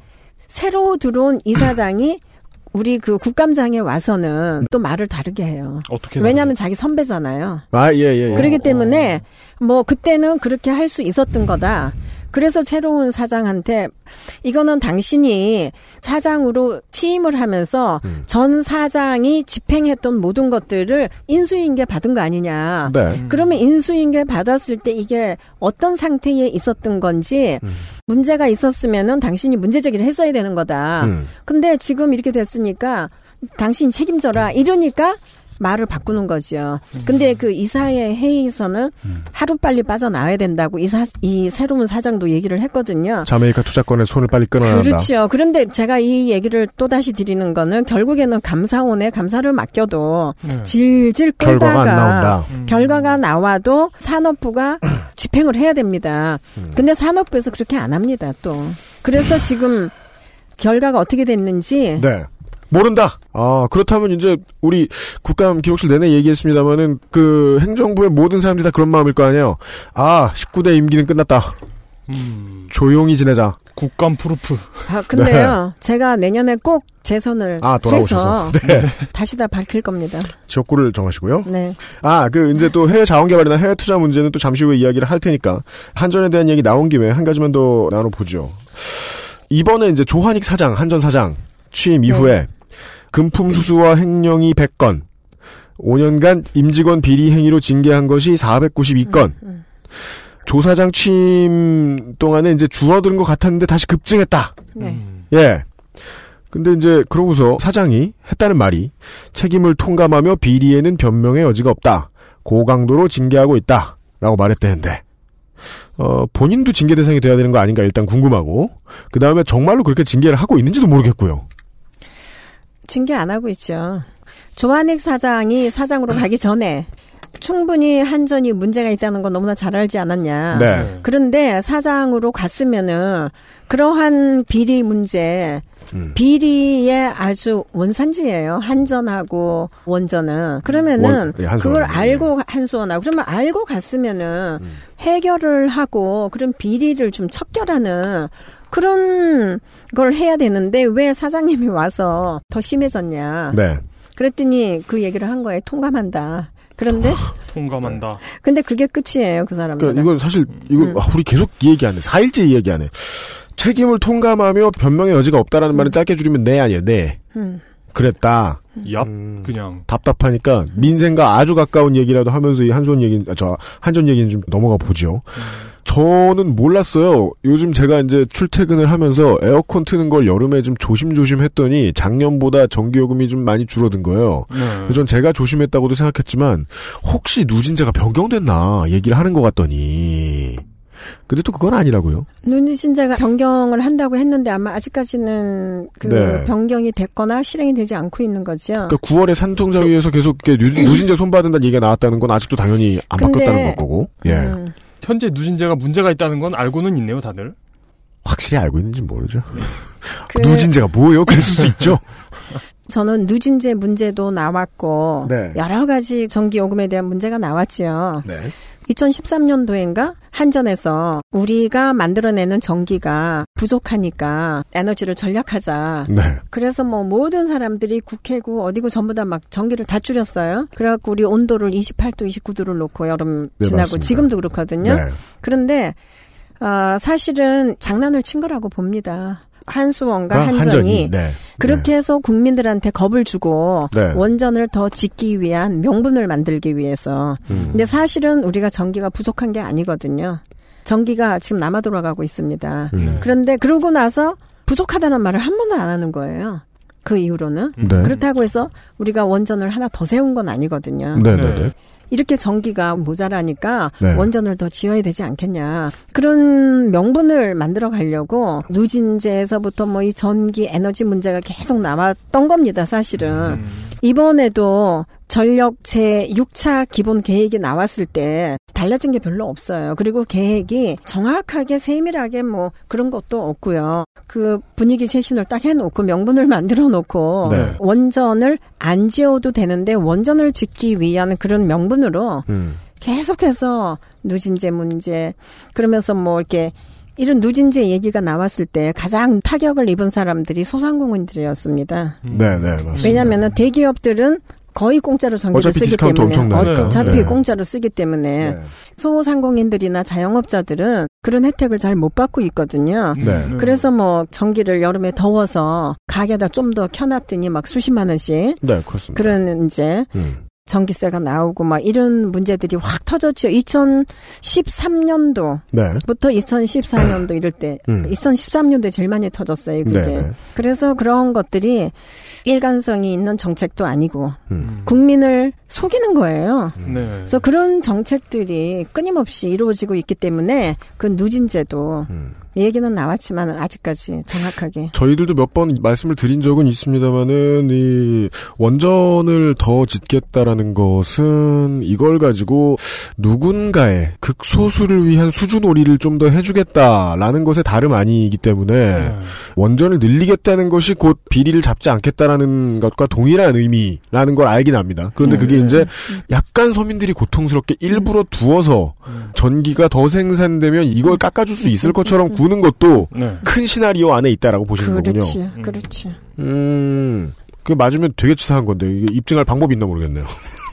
G: 새로 들어온 이사장이 우리 그 국감장에 와서는 또 말을 다르게 해요.
C: 어떻게
G: 왜냐하면 자기 선배잖아요.
B: 아, 예, 예. 예.
G: 그렇기 때문에 뭐 그때는 그렇게 할 수 있었던 거다. 그래서 새로운 사장한테 이거는 당신이 사장으로 취임을 하면서
B: 음.
G: 전 사장이 집행했던 모든 것들을 인수인계 받은 거 아니냐.
B: 네.
G: 그러면 인수인계 받았을 때 이게 어떤 상태에 있었던 건지
B: 음.
G: 문제가 있었으면은 당신이 문제 제기를 했어야 되는 거다.
B: 음.
G: 근데 지금 이렇게 됐으니까 당신 책임져라. 이러니까 말을 바꾸는 거죠. 근데 그 이사회 회의에서는 하루 빨리 빠져나와야 된다고 이사 이 새로운 사장도 얘기를 했거든요.
B: 자메이카 투자권의 손을 빨리 끊어야 한다.
G: 그렇죠. 그런데 제가 이 얘기를 또 다시 드리는 거는 결국에는 감사원에 감사를 맡겨도
C: 네.
G: 질질
B: 결과가
G: 끌다가
B: 안 나온다.
G: 결과가 나와도 산업부가 집행을 해야 됩니다.
B: 음.
G: 근데 산업부에서 그렇게 안 합니다. 또 그래서 지금 결과가 어떻게 됐는지
B: 네. 모른다. 아, 그렇다면 이제 우리 국감 기록실 내내 얘기했습니다만은 그 행정부의 모든 사람들이 다 그런 마음일 거 아니에요. 아, 19대 임기는 끝났다.
C: 음,
B: 조용히 지내자.
C: 국감 proof.
G: 아, 근데요, 제가 내년에 꼭 재선을
B: 네. 아, 돌아오셔서.
G: 해서
B: 네.
G: 다시 다 밝힐 겁니다.
B: 지역구를 정하시고요.
G: 네.
B: 아, 그 이제 또 해외 자원 개발이나 해외 투자 문제는 또 잠시 후에 이야기를 할 테니까 한전에 대한 얘기 나온 김에 한 가지만 더 나눠 보죠. 이번에 이제 조한익 사장, 한전 사장 취임 이후에 금품 수수와 횡령이 100건, 5년간 임직원 비리 행위로 징계한 것이 492건. 조 사장 취임 동안에 이제 줄어드는 것 같았는데 다시 급증했다.
G: 네.
C: 음.
B: 예. 근데 이제 그러고서 사장이 했다는 말이 책임을 통감하며 비리에는 변명의 여지가 없다. 고강도로 징계하고 있다. 라고 말했대는데 어, 본인도 징계 대상이 돼야 되는 거 아닌가 일단 궁금하고 그 다음에 정말로 그렇게 징계를 하고 있는지도 모르겠고요.
G: 징계 안 하고 있죠. 조한익 사장이 사장으로 가기 전에 충분히 한전이 문제가 있다는 건 너무나 잘 알지 않았냐.
B: 네.
G: 그런데 사장으로 갔으면은 그러한 비리 문제,
B: 음.
G: 비리의 아주 원산지예요. 한전하고 원전은. 그러면은
B: 원- 예.
G: 그걸
B: 예.
G: 알고 한수원하고 그러면 알고 갔으면은
B: 음.
G: 해결을 하고 그런 비리를 좀 척결하는 그런 걸 해야 되는데 왜 사장님이 와서 더 심해졌냐.
B: 네.
G: 그랬더니 그 얘기를 한 거에 통감한다. 그런데
C: 통감한다.
G: 근데 그게 끝이에요, 그 사람들은.
B: 그러니까 이건 사실 이거
G: 음.
B: 아, 우리 계속 이 얘기하네. 4일째 이 얘기하네. 책임을 통감하며 변명의 여지가 없다라는 말은 짧게 줄이면 네 아니에요. 네.
G: 음.
B: 그랬다.
C: 얍.
B: 음.
C: 그냥.
B: 답답하니까 민생과 아주 가까운 얘기라도 하면서 이 한손 얘기, 아, 저 한전 얘기는 좀 넘어가 보죠. 저는 몰랐어요. 요즘 제가 이제 출퇴근을 하면서 에어컨 트는 걸 여름에 좀 조심조심 했더니 작년보다 전기요금이 좀 많이 줄어든 거예요.
C: 네.
B: 전 제가 조심했다고도 생각했지만 혹시 누진제가 변경됐나 얘기를 하는 것 같더니 근데 또 그건 아니라고요.
G: 눈신자가 변경을 한다고 했는데 아마 아직까지는 그
B: 네.
G: 변경이 됐거나 실행이 되지 않고 있는 거죠.
B: 그러니까 9월에 산통자위에서 계속 이렇게 누, 누진제 손받은다는 얘기가 나왔다는 건 아직도 당연히 안
G: 근데-
B: 바뀌었다는 걸 거고. 예.
G: 음.
C: 현재 누진제가 문제가 있다는 건 알고는 있네요, 다들.
B: 확실히 알고 있는지 모르죠.
G: 그
B: 누진제가 뭐예요? 그랬을 수도 있죠.
G: 저는 누진제 문제도 나왔고
B: 네.
G: 여러 가지 전기 요금에 대한 문제가 나왔지요.
B: 네.
G: 2013년도인가 한전에서 우리가 만들어내는 전기가 부족하니까 에너지를 절약하자.
B: 네.
G: 그래서 뭐 모든 사람들이 국회고 어디고 전부 다 막 전기를 다 줄였어요. 그래갖고 우리 온도를 28도, 29도를 놓고 여름
B: 네,
G: 지나고
B: 맞습니다.
G: 지금도 그렇거든요.
B: 네.
G: 그런데 아, 사실은 장난을 친 거라고 봅니다. 한수원과
B: 그러니까
G: 한전이
B: 네.
G: 그렇게 해서 국민들한테 겁을 주고
B: 네.
G: 원전을 더 짓기 위한 명분을 만들기 위해서.
B: 음.
G: 근데 사실은 우리가 전기가 부족한 게 아니거든요. 전기가 지금 남아 돌아가고 있습니다.
B: 음.
G: 그런데 그러고 나서 부족하다는 말을 한 번도 안 하는 거예요. 그 이후로는.
C: 음.
B: 네.
G: 그렇다고 해서 우리가 원전을 하나 더 세운 건 아니거든요.
B: 네, 네, 네.
G: 이렇게 전기가 모자라니까
B: 네.
G: 원전을 더 지어야 되지 않겠냐. 그런 명분을 만들어 가려고 누진제에서부터 뭐 이 전기 에너지 문제가 계속 남았던 겁니다, 사실은.
C: 음.
G: 이번에도 전력 제 6차 기본 계획이 나왔을 때 달라진 게 별로 없어요. 그리고 계획이 정확하게 세밀하게 뭐 그런 것도 없고요. 그 분위기 쇄신을 딱 해놓고 명분을 만들어 놓고
B: 네.
G: 원전을 안 지어도 되는데 원전을 짓기 위한 그런 명분으로
B: 음.
G: 계속해서 누진제 문제 그러면서 뭐 이렇게 이런 누진제 얘기가 나왔을 때 가장 타격을 입은 사람들이 소상공인들이었습니다.
C: 음.
B: 네, 네, 맞습니다.
G: 왜냐하면 대기업들은 거의 공짜로 전기를 쓰기 때문에
B: 엄청나니까.
G: 어차피
B: 네.
G: 공짜로 쓰기 때문에
B: 네.
G: 소상공인들이나 자영업자들은 그런 혜택을 잘 못 받고 있거든요.
B: 네.
G: 그래서 뭐 전기를 여름에 더워서 가게에다 좀 더 켜놨더니 막 수십만 원씩
B: 네, 그렇습니다.
G: 그런 이제
B: 음.
G: 전기세가 나오고 막 이런 문제들이 확 터졌죠. 2013년도부터
B: 네.
G: 2014년도 이럴 때
B: 음.
G: 2013년도에 제일 많이 터졌어요. 그게.
B: 네, 네.
G: 그래서 그런 것들이 일관성이 있는 정책도 아니고
B: 음.
G: 국민을 속이는 거예요.
C: 네.
G: 그래서 그런 정책들이 끊임없이 이루어지고 있기 때문에 그 누진제도
B: 음.
G: 얘기는 나왔지만 아직까지 정확하게
B: 저희들도 몇 번 말씀을 드린 적은 있습니다만은 이 원전을 더 짓겠다라는 것은 이걸 가지고 누군가의 극소수를 위한 수주놀이를 좀 더 해주겠다라는 것의 다름 아니기 때문에
C: 네.
B: 원전을 늘리겠다는 것이 곧 비리를 잡지 않겠다라는 것과 동일한 의미라는 걸 알긴 합니다. 그런데
C: 네.
B: 그게 이제 약간 서민들이 고통스럽게 일부러 두어서
C: 음.
B: 전기가 더 생산되면 이걸 깎아줄 수 있을 것처럼 구는 것도
C: 네.
B: 큰 시나리오 안에 있다라고 보시는 거군요.
G: 그렇지,
C: 음.
G: 그렇지.
B: 음, 그게 맞으면 되게 치사한 건데 이게 입증할 방법이 있나 모르겠네요.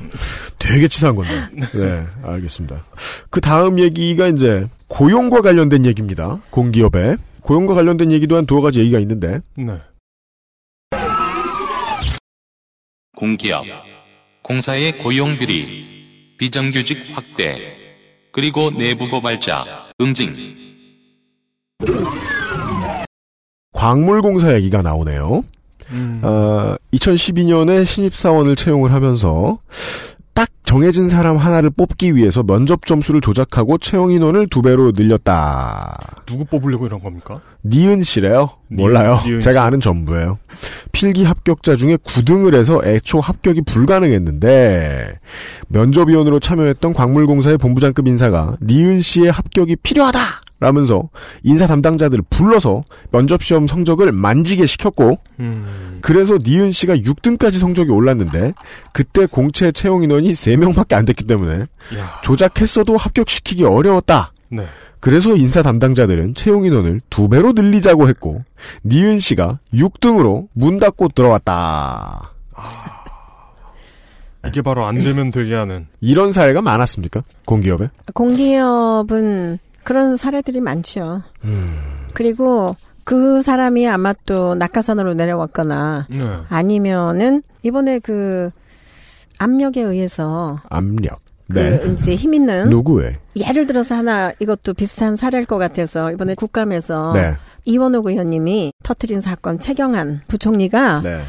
B: 되게 치사한 건데. 네, 알겠습니다. 그 다음 얘기가 이제 고용과 관련된 얘기입니다. 공기업에 고용과 관련된 얘기도 한 두어 가지 얘기가 있는데
C: 네.
F: 공기업, 공사의 고용 비리, 비정규직 확대, 그리고 내부 고발자, 응징.
B: 광물공사 얘기가 나오네요.
C: 음.
B: 어, 2012년에 신입사원을 채용을 하면서 딱 정해진 사람 하나를 뽑기 위해서 면접 점수를 조작하고 채용 인원을 두 배로 늘렸다.
C: 누구 뽑으려고 이런 겁니까?
B: 니은 씨래요?
C: 니-
B: 몰라요.
C: 니은
B: 제가
C: 씨.
B: 아는 전부예요. 필기 합격자 중에 9등을 해서 애초 합격이 불가능했는데 면접위원으로 참여했던 광물공사의 본부장급 인사가 니은 씨의 합격이 필요하다! 라면서 인사 담당자들을 불러서 면접시험 성적을 만지게 시켰고
C: 음.
B: 그래서 니은 씨가 6등까지 성적이 올랐는데 그때 공채 채용 인원이 3명밖에 안 됐기 때문에
C: 야.
B: 조작했어도 합격시키기 어려웠다.
C: 네.
B: 그래서 인사 담당자들은 채용 인원을 두 배로 늘리자고 했고 니은 씨가 6등으로 문 닫고 들어왔다.
C: 이게 바로 안 되면 되게 하는.
B: 이런 사례가 많았습니까? 공기업에?
G: 공기업은 그런 사례들이 많죠. 그리고 그 사람이 아마 또 낙하산으로 내려왔거나
C: 네.
G: 아니면은 이번에 그 압력에 의해서
B: 압력.
G: 그
B: 네.
G: 이제 힘 있는
B: 누구의?
G: 예를 들어서 하나 이것도 비슷한 사례일 것 같아서 이번에 국감에서
B: 네.
G: 이원호 의원님이 터트린 사건 최경환 부총리가
B: 네.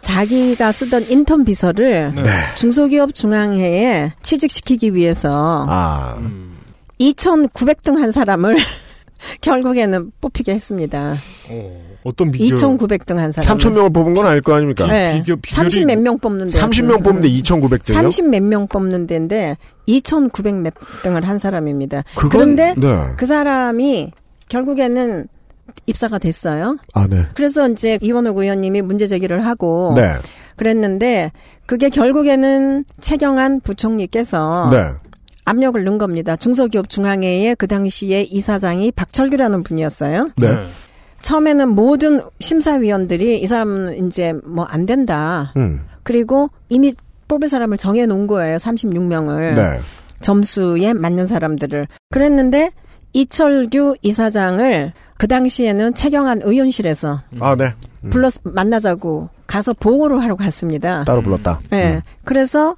G: 자기가 쓰던 인턴 비서를
C: 네.
G: 중소기업 중앙회에 취직시키기 위해서
B: 아.
C: 음.
G: 2,900등 한 사람을 결국에는 뽑히게 했습니다.
C: 어, 어떤 비결?
G: 2,900등 한 사람.
B: 3,000명을 뽑은 건 아닐 거 아닙니까?
G: 네.
C: 비교- 비결이
G: 30몇 명 뽑는 데.
B: 30명 뽑는데 2,900등이요?
G: 30몇 명 뽑는 데인데 2,900몇 등을 한 사람입니다.
B: 그건-
G: 그런데
B: 네.
G: 그 사람이 결국에는 입사가 됐어요.
B: 아, 네.
G: 그래서 이제 이원호 의원님이 문제 제기를 하고
B: 네.
G: 그랬는데 그게 결국에는 최경환 부총리께서
B: 네.
G: 압력을 넣은 겁니다. 중소기업 중앙회의 그 당시에 이사장이 박철규라는 분이었어요.
B: 네.
G: 처음에는 모든 심사위원들이 이 사람은 이제 뭐 안 된다.
B: 음.
G: 그리고 이미 뽑을 사람을 정해 놓은 거예요. 36명을.
B: 네.
G: 점수에 맞는 사람들을. 그랬는데 이철규 이사장을 그 당시에는 최경환 의원실에서
B: 아, 네. 음.
G: 불러서 만나자고 가서 보고를 하러 갔습니다.
B: 따로 불렀다.
G: 네.
B: 음.
G: 그래서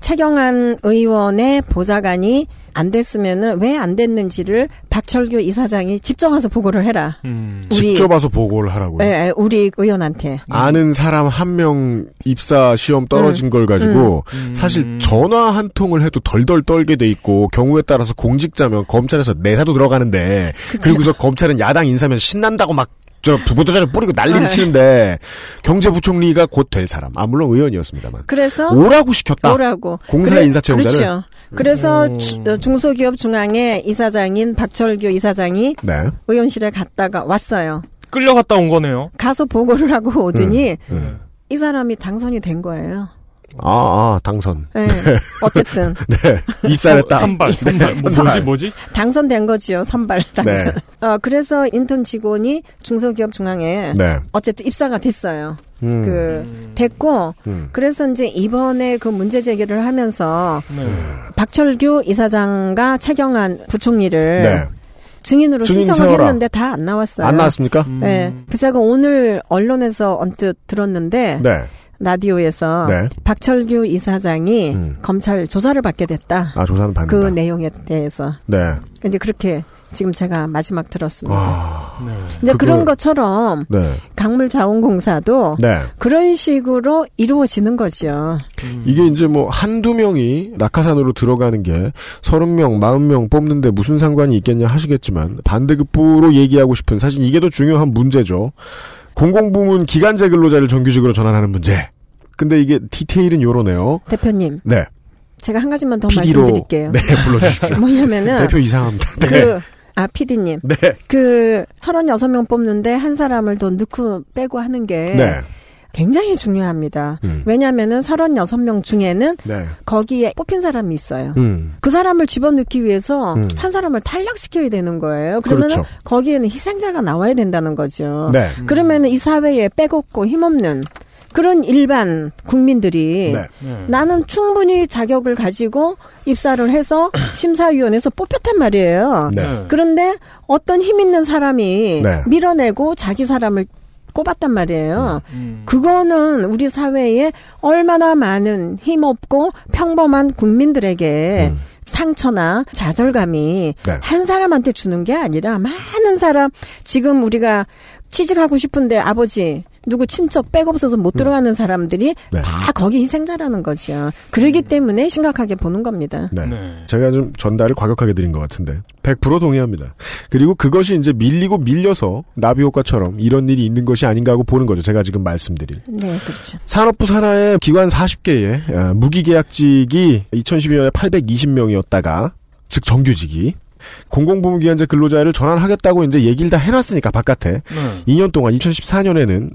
G: 최경환 의원의 보좌관이 안 됐으면은 왜 안 됐는지를 박철규 이사장이 직접 와서 보고를 해라.
C: 음.
G: 우리
B: 직접 와서 보고를 하라고요.
G: 네, 우리 의원한테.
B: 아는 사람 한 명 입사 시험 떨어진 걸 가지고
C: 음.
B: 사실 전화 한 통을 해도 덜덜 떨게 돼 있고 경우에 따라서 공직자면 검찰에서 내사도 들어가는데 그리고서 검찰은 야당 인사면 신난다고 막 저 부부도전을 뿌리고 난리를
G: 네.
B: 치는데 경제부총리가 곧 될 사람 아 물론 의원이었습니다만
G: 그래서
B: 오라고 시켰다
G: 오라고.
B: 공사의 인사 채용자를?
G: 그렇죠. 그래서
C: 오.
G: 주- 어, 중소기업 중앙회 이사장인 박철규 이사장이
B: 네
G: 의원실에 갔다가 왔어요.
C: 끌려갔다 온 거네요.
G: 가서 보고를 하고 오더니
B: 음.
G: 이 사람이 당선이 된 거예요.
B: 아, 아, 당선.
G: 네. 어쨌든
B: 네. 입사했다.
C: 선발. 선발. 뭐,
B: 선발.
C: 뭐지 뭐지?
G: 당선된 거지요. 선발 당선.
B: 네.
G: 어, 그래서 인턴 직원이 중소기업 중앙에
B: 네.
G: 어쨌든 입사가 됐어요.
B: 음.
G: 그 됐고
B: 음.
G: 그래서 이제 이번에 그 문제 제기를 하면서
C: 네.
G: 박철규 이사장과 최경환 부총리를
B: 네.
G: 증인으로
B: 증인
G: 신청을
B: 세워라.
G: 했는데 다 안 나왔어요.
B: 안 나왔습니까?
C: 음.
G: 네. 그래서 제가 오늘 언론에서 언뜻 들었는데
B: 네.
G: 라디오에서
B: 네.
G: 박철규 이사장이
B: 음.
G: 검찰 조사를 받게 됐다.
B: 아, 조사는 받는다.
G: 그 내용에 대해서.
B: 네.
G: 이제 그렇게 지금 제가 마지막 들었습니다.
B: 와.
C: 네.
G: 근데
B: 그걸-
G: 그런 것처럼
B: 네.
G: 강물 자원공사도
B: 네.
G: 그런 식으로 이루어지는 거죠.
B: 이게 이제 뭐 한두 명이 낙하산으로 들어가는 게 30명, 40명 뽑는데 무슨 상관이 있겠냐 하시겠지만 반대급부로 얘기하고 싶은 사실 이게 더 중요한 문제죠. 공공부문 기간제 근로자를 정규직으로 전환하는 문제. 근데 이게 디테일은 요러네요.
G: 대표님,
B: 네.
G: 제가 한 가지만 더
B: PD로
G: 말씀드릴게요.
B: 네, 불러주십시오.
G: 뭐냐면은
B: 대표 이상합니다. 네.
G: 그 아, PD님.
B: 네.
G: 그 36명 뽑는데 한 사람을 더 넣고 빼고 하는 게
B: 네.
G: 굉장히 중요합니다.
B: 음.
G: 왜냐하면은 36명 중에는
B: 네.
G: 거기에 뽑힌 사람이 있어요.
B: 음.
G: 그 사람을 집어넣기 위해서
B: 음.
G: 한 사람을 탈락시켜야 되는 거예요. 그러면
B: 그렇죠.
G: 은 거기에는 희생자가 나와야 된다는 거죠.
B: 네.
G: 그러면은 이 사회에 빼곡고 힘없는 그런 일반 국민들이
B: 네.
C: 네.
G: 나는 충분히 자격을 가지고 입사를 해서 심사위원회에서 뽑혔단 말이에요.
B: 네.
G: 그런데 어떤 힘 있는 사람이
B: 네.
G: 밀어내고 자기 사람을 꼽았단 말이에요.
C: 음.
G: 그거는 우리 사회에 얼마나 많은 힘없고 평범한 국민들에게
B: 음.
G: 상처나 좌절감이
B: 네.
G: 한 사람한테 주는 게 아니라 많은 사람 지금 우리가 취직하고 싶은데 아버지 누구 친척 백 없어서 못 들어가는 사람들이
B: 네.
G: 다 거기 희생자라는 거죠. 그러기 때문에 심각하게 보는 겁니다.
B: 네.
C: 네.
B: 제가 좀 전달을 과격하게 드린 것 같은데 100% 동의합니다. 그리고 그것이 이제 밀리고 밀려서 나비 효과처럼 이런 일이 있는 것이 아닌가 하고 보는 거죠. 제가 지금 말씀드릴.
G: 네, 그렇죠.
B: 산업부 산하의 기관 40개의 무기계약직이 2012년에 820명이었다가 즉 정규직이 공공부문기관제 근로자를 전환하겠다고 이제 얘기를 다 해놨으니까 바깥에
C: 네.
B: 2년 동안 2014년에는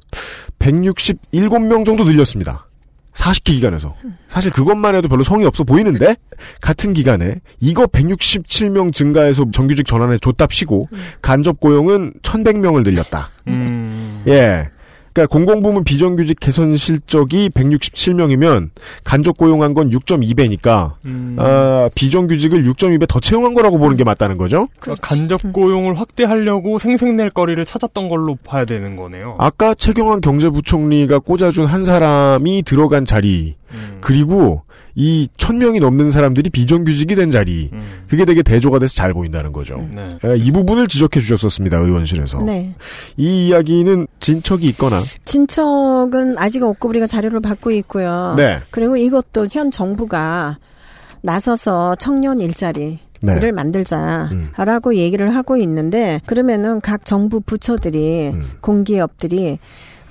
B: 167명 정도 늘렸습니다. 40기 기간에서. 사실 그것만 해도 별로 성의 없어 보이는데 같은 기간에 이거 167명 증가해서 정규직 전환에 줬답시고 간접 고용은 1100명을 늘렸다.
C: 음.
B: 예. 그러니까 공공부문 비정규직 개선 실적이 167명이면 간접 고용한 건 6.2배니까
C: 음.
B: 아, 비정규직을 6.2배 더 채용한 거라고 보는 게 맞다는 거죠.
C: 그러니까 간접 고용을 확대하려고 생색낼 거리를 찾았던 걸로 봐야 되는 거네요.
B: 아까 최경환 경제부총리가 꽂아준 한 사람이 들어간 자리
C: 음.
B: 그리고 이 1000명이 넘는 사람들이 비정규직이 된 자리
C: 음.
B: 그게 되게 대조가 돼서 잘 보인다는 거죠.
C: 네.
B: 에, 이 부분을 지적해 주셨었습니다. 의원실에서.
G: 네.
B: 이 이야기는 진척이 있거나
G: 진척은 아직 없고 우리가 자료를 받고 있고요.
B: 네.
G: 그리고 이것도 현 정부가 나서서 청년 일자리를
B: 네.
G: 만들자라고 얘기를 하고 있는데 그러면은 각 정부 부처들이
B: 음.
G: 공기업들이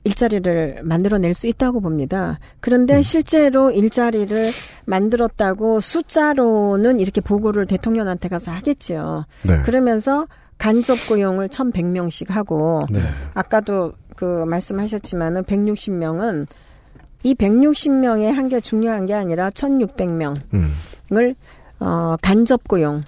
G: 일자리를 만들어낼 수 있다고 봅니다. 그런데
B: 음.
G: 실제로 일자리를 만들었다고 숫자로는 이렇게 보고를 대통령한테 가서 하겠죠.
B: 네.
G: 그러면서 간접 고용을 1,100명씩 하고
B: 네.
G: 아까도 그 말씀하셨지만은 160명은 이 160명에 한게 중요한 게 아니라 1,600명을
B: 음.
G: 어 간접 고용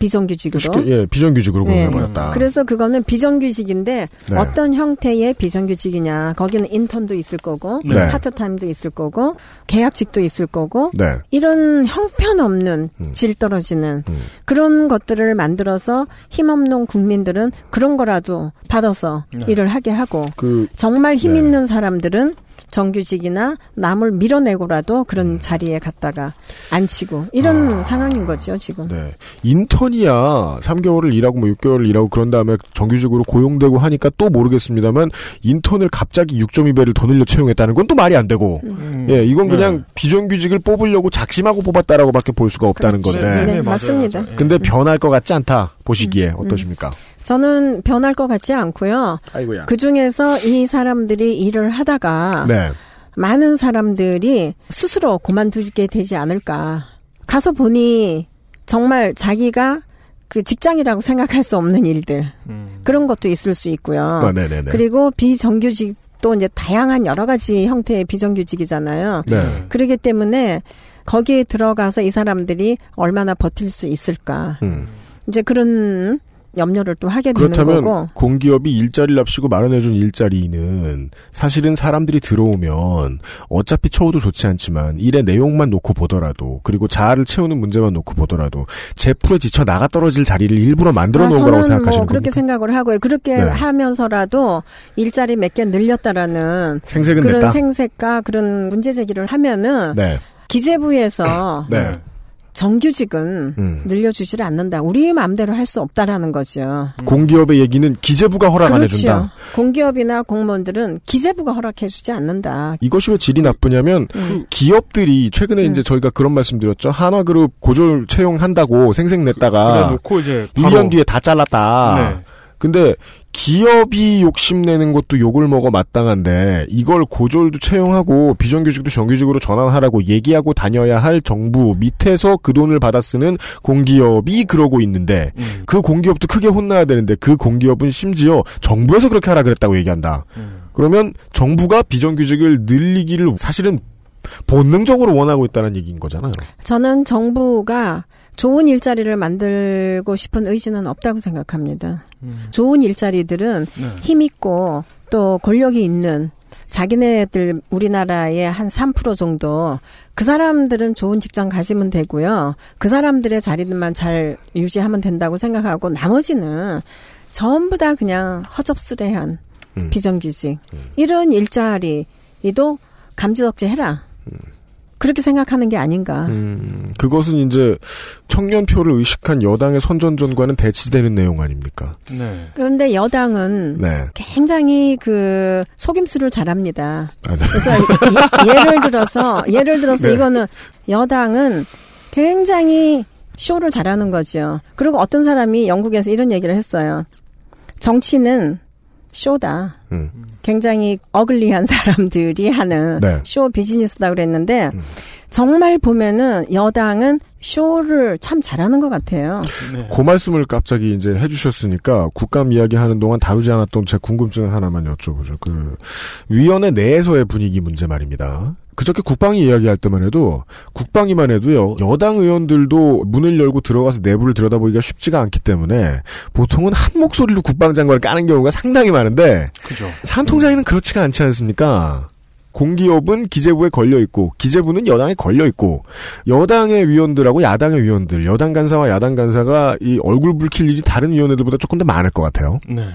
G: 비정규직으로
B: 쉽게 예, 비정규직으로
G: 네.
B: 고용해버렸다.
G: 그래서 그거는 비정규직인데
B: 네.
G: 어떤 형태의 비정규직이냐 거기는 인턴도 있을 거고
B: 네.
G: 파트타임도 있을 거고 계약직도 있을 거고
B: 네.
G: 이런 형편없는
B: 음.
G: 질 떨어지는
B: 음.
G: 그런 것들을 만들어서 힘없는 국민들은 그런 거라도 받아서
C: 네.
G: 일을 하게 하고
B: 그
G: 정말 힘
B: 네.
G: 있는 사람들은 정규직이나 남을 밀어내고라도 그런
B: 음.
G: 자리에 갔다가 앉히고 이런 상황인 거죠 지금.
B: 네. 인턴이야 3개월을 일하고 뭐 6개월을 일하고 그런 다음에 정규직으로 고용되고 하니까 또 모르겠습니다만 인턴을 갑자기 6.2배를 더 늘려 채용했다는 건 또 말이 안 되고
C: 음.
B: 예, 이건 그냥
C: 네.
B: 비정규직을 뽑으려고 작심하고 뽑았다라고밖에 볼 수가 없다는
G: 그렇죠.
B: 건데.
G: 네,
C: 맞아요,
G: 맞습니다.
B: 근데 변할 것 같지 않다 보시기에 어떠십니까?
G: 저는 변할 것 같지 않고요.
B: 아이고야.
G: 그 중에서 이 사람들이 일을 하다가
B: 네.
G: 많은 사람들이 스스로 그만두게 되지 않을까. 가서 보니 정말 자기가 그 직장이라고 생각할 수 없는 일들
C: 음.
G: 그런 것도 있을 수 있고요.
B: 아, 네네네.
G: 그리고 비정규직 또 이제 다양한 여러 가지 형태의 비정규직이잖아요.
B: 네.
G: 그러기 때문에 거기에 들어가서 이 사람들이 얼마나 버틸 수 있을까.
B: 음.
G: 이제 그런 염려를 또 하게 되는
B: 그렇다면
G: 거고.
B: 공기업이 일자리를 합치고 마련해준 일자리는 사실은 사람들이 들어오면 어차피 처우도 좋지 않지만 일의 내용만 놓고 보더라도 그리고 자아를 채우는 문제만 놓고 보더라도 제풀에 지쳐 나가 떨어질 자리를 일부러 만들어
G: 아,
B: 놓은
G: 저는
B: 거라고 생각하시는
G: 뭐 그렇게
B: 겁니까?
G: 생각을 하고요. 그렇게
B: 네.
G: 하면서라도 일자리 몇 개 늘렸다라는
B: 생색은
G: 그런
B: 냈다.
G: 생색과 그런 문제 제기를 하면은
B: 네.
G: 기재부에서
B: 네.
G: 정규직은
B: 음.
G: 늘려주지를 않는다. 우리 마음대로 할 수 없다라는 거죠.
B: 공기업의 얘기는 기재부가 허락 안 해준다.
G: 그렇죠. 공기업이나 공무원들은 기재부가 허락해주지 않는다.
B: 이것이 왜 질이 나쁘냐면
G: 음.
B: 기업들이 최근에
G: 음.
B: 이제 저희가 그런 말씀드렸죠. 한화그룹 고졸 채용한다고 생색 냈다가
C: 그래 놓고 이제 바로
B: 1년 뒤에 다 잘랐다.
C: 네.
B: 근데 기업이 욕심내는 것도 욕을 먹어 마땅한데 이걸 고졸도 채용하고 비정규직도 정규직으로 전환하라고 얘기하고 다녀야 할 정부 밑에서 그 돈을 받아 쓰는 공기업이 그러고 있는데
C: 음.
B: 그 공기업도 크게 혼나야 되는데 그 공기업은 심지어 정부에서 그렇게 하라 그랬다고 얘기한다.
C: 음.
B: 그러면 정부가 비정규직을 늘리기를 사실은 본능적으로 원하고 있다는 얘기인 거잖아요.
G: 저는 정부가 좋은 일자리를 만들고 싶은 의지는 없다고 생각합니다.
C: 음.
G: 좋은 일자리들은
C: 네.
G: 힘 있고 또 권력이 있는 자기네들 우리나라의 한 3% 정도 그 사람들은 좋은 직장 가지면 되고요. 그 사람들의 자리만 잘 유지하면 된다고 생각하고 나머지는 전부 다 그냥 허접스레한
B: 음.
G: 비정규직 이런 일자리도 감지덕지 해라. 그렇게 생각하는 게 아닌가.
B: 음, 그것은 이제 청년표를 의식한 여당의 선전전과는 대치되는 내용 아닙니까?
C: 네.
G: 그런데 여당은
B: 네.
G: 굉장히 그 속임수를 잘합니다.
B: 아, 네.
G: 그래서 예, 예를 들어서 예를 들어서
B: 네.
G: 이거는 여당은 굉장히 쇼를 잘하는 거죠. 그리고 어떤 사람이 영국에서 이런 얘기를 했어요. 정치는 쇼다.
B: 음.
G: 굉장히 어글리한 사람들이 하는
B: 네.
G: 쇼 비즈니스다 그랬는데
B: 음.
G: 정말 보면은 여당은 쇼를 참 잘하는 것 같아요.
C: 네.
B: 그 말씀을 갑자기 이제 해주셨으니까 국감 이야기하는 동안 다루지 않았던 제 궁금증 하나만 여쭤보죠. 그 위원회 내에서의 분위기 문제 말입니다. 그저께 국방위 이야기할 때만 해도 국방위만 해도요 여당 의원들도 문을 열고 들어가서 내부를 들여다보기가 쉽지가 않기 때문에 보통은 한 목소리로 국방장관을 까는 경우가 상당히 많은데
C: 그죠.
B: 산통장에는 그렇지가 않지 않습니까? 공기업은 기재부에 걸려 있고 기재부는 여당에 걸려 있고 여당의 위원들하고 야당의 위원들 여당 간사와 야당 간사가 이 얼굴 붉힐 일이 다른 위원회들보다 조금 더 많을 것 같아요.
C: 네.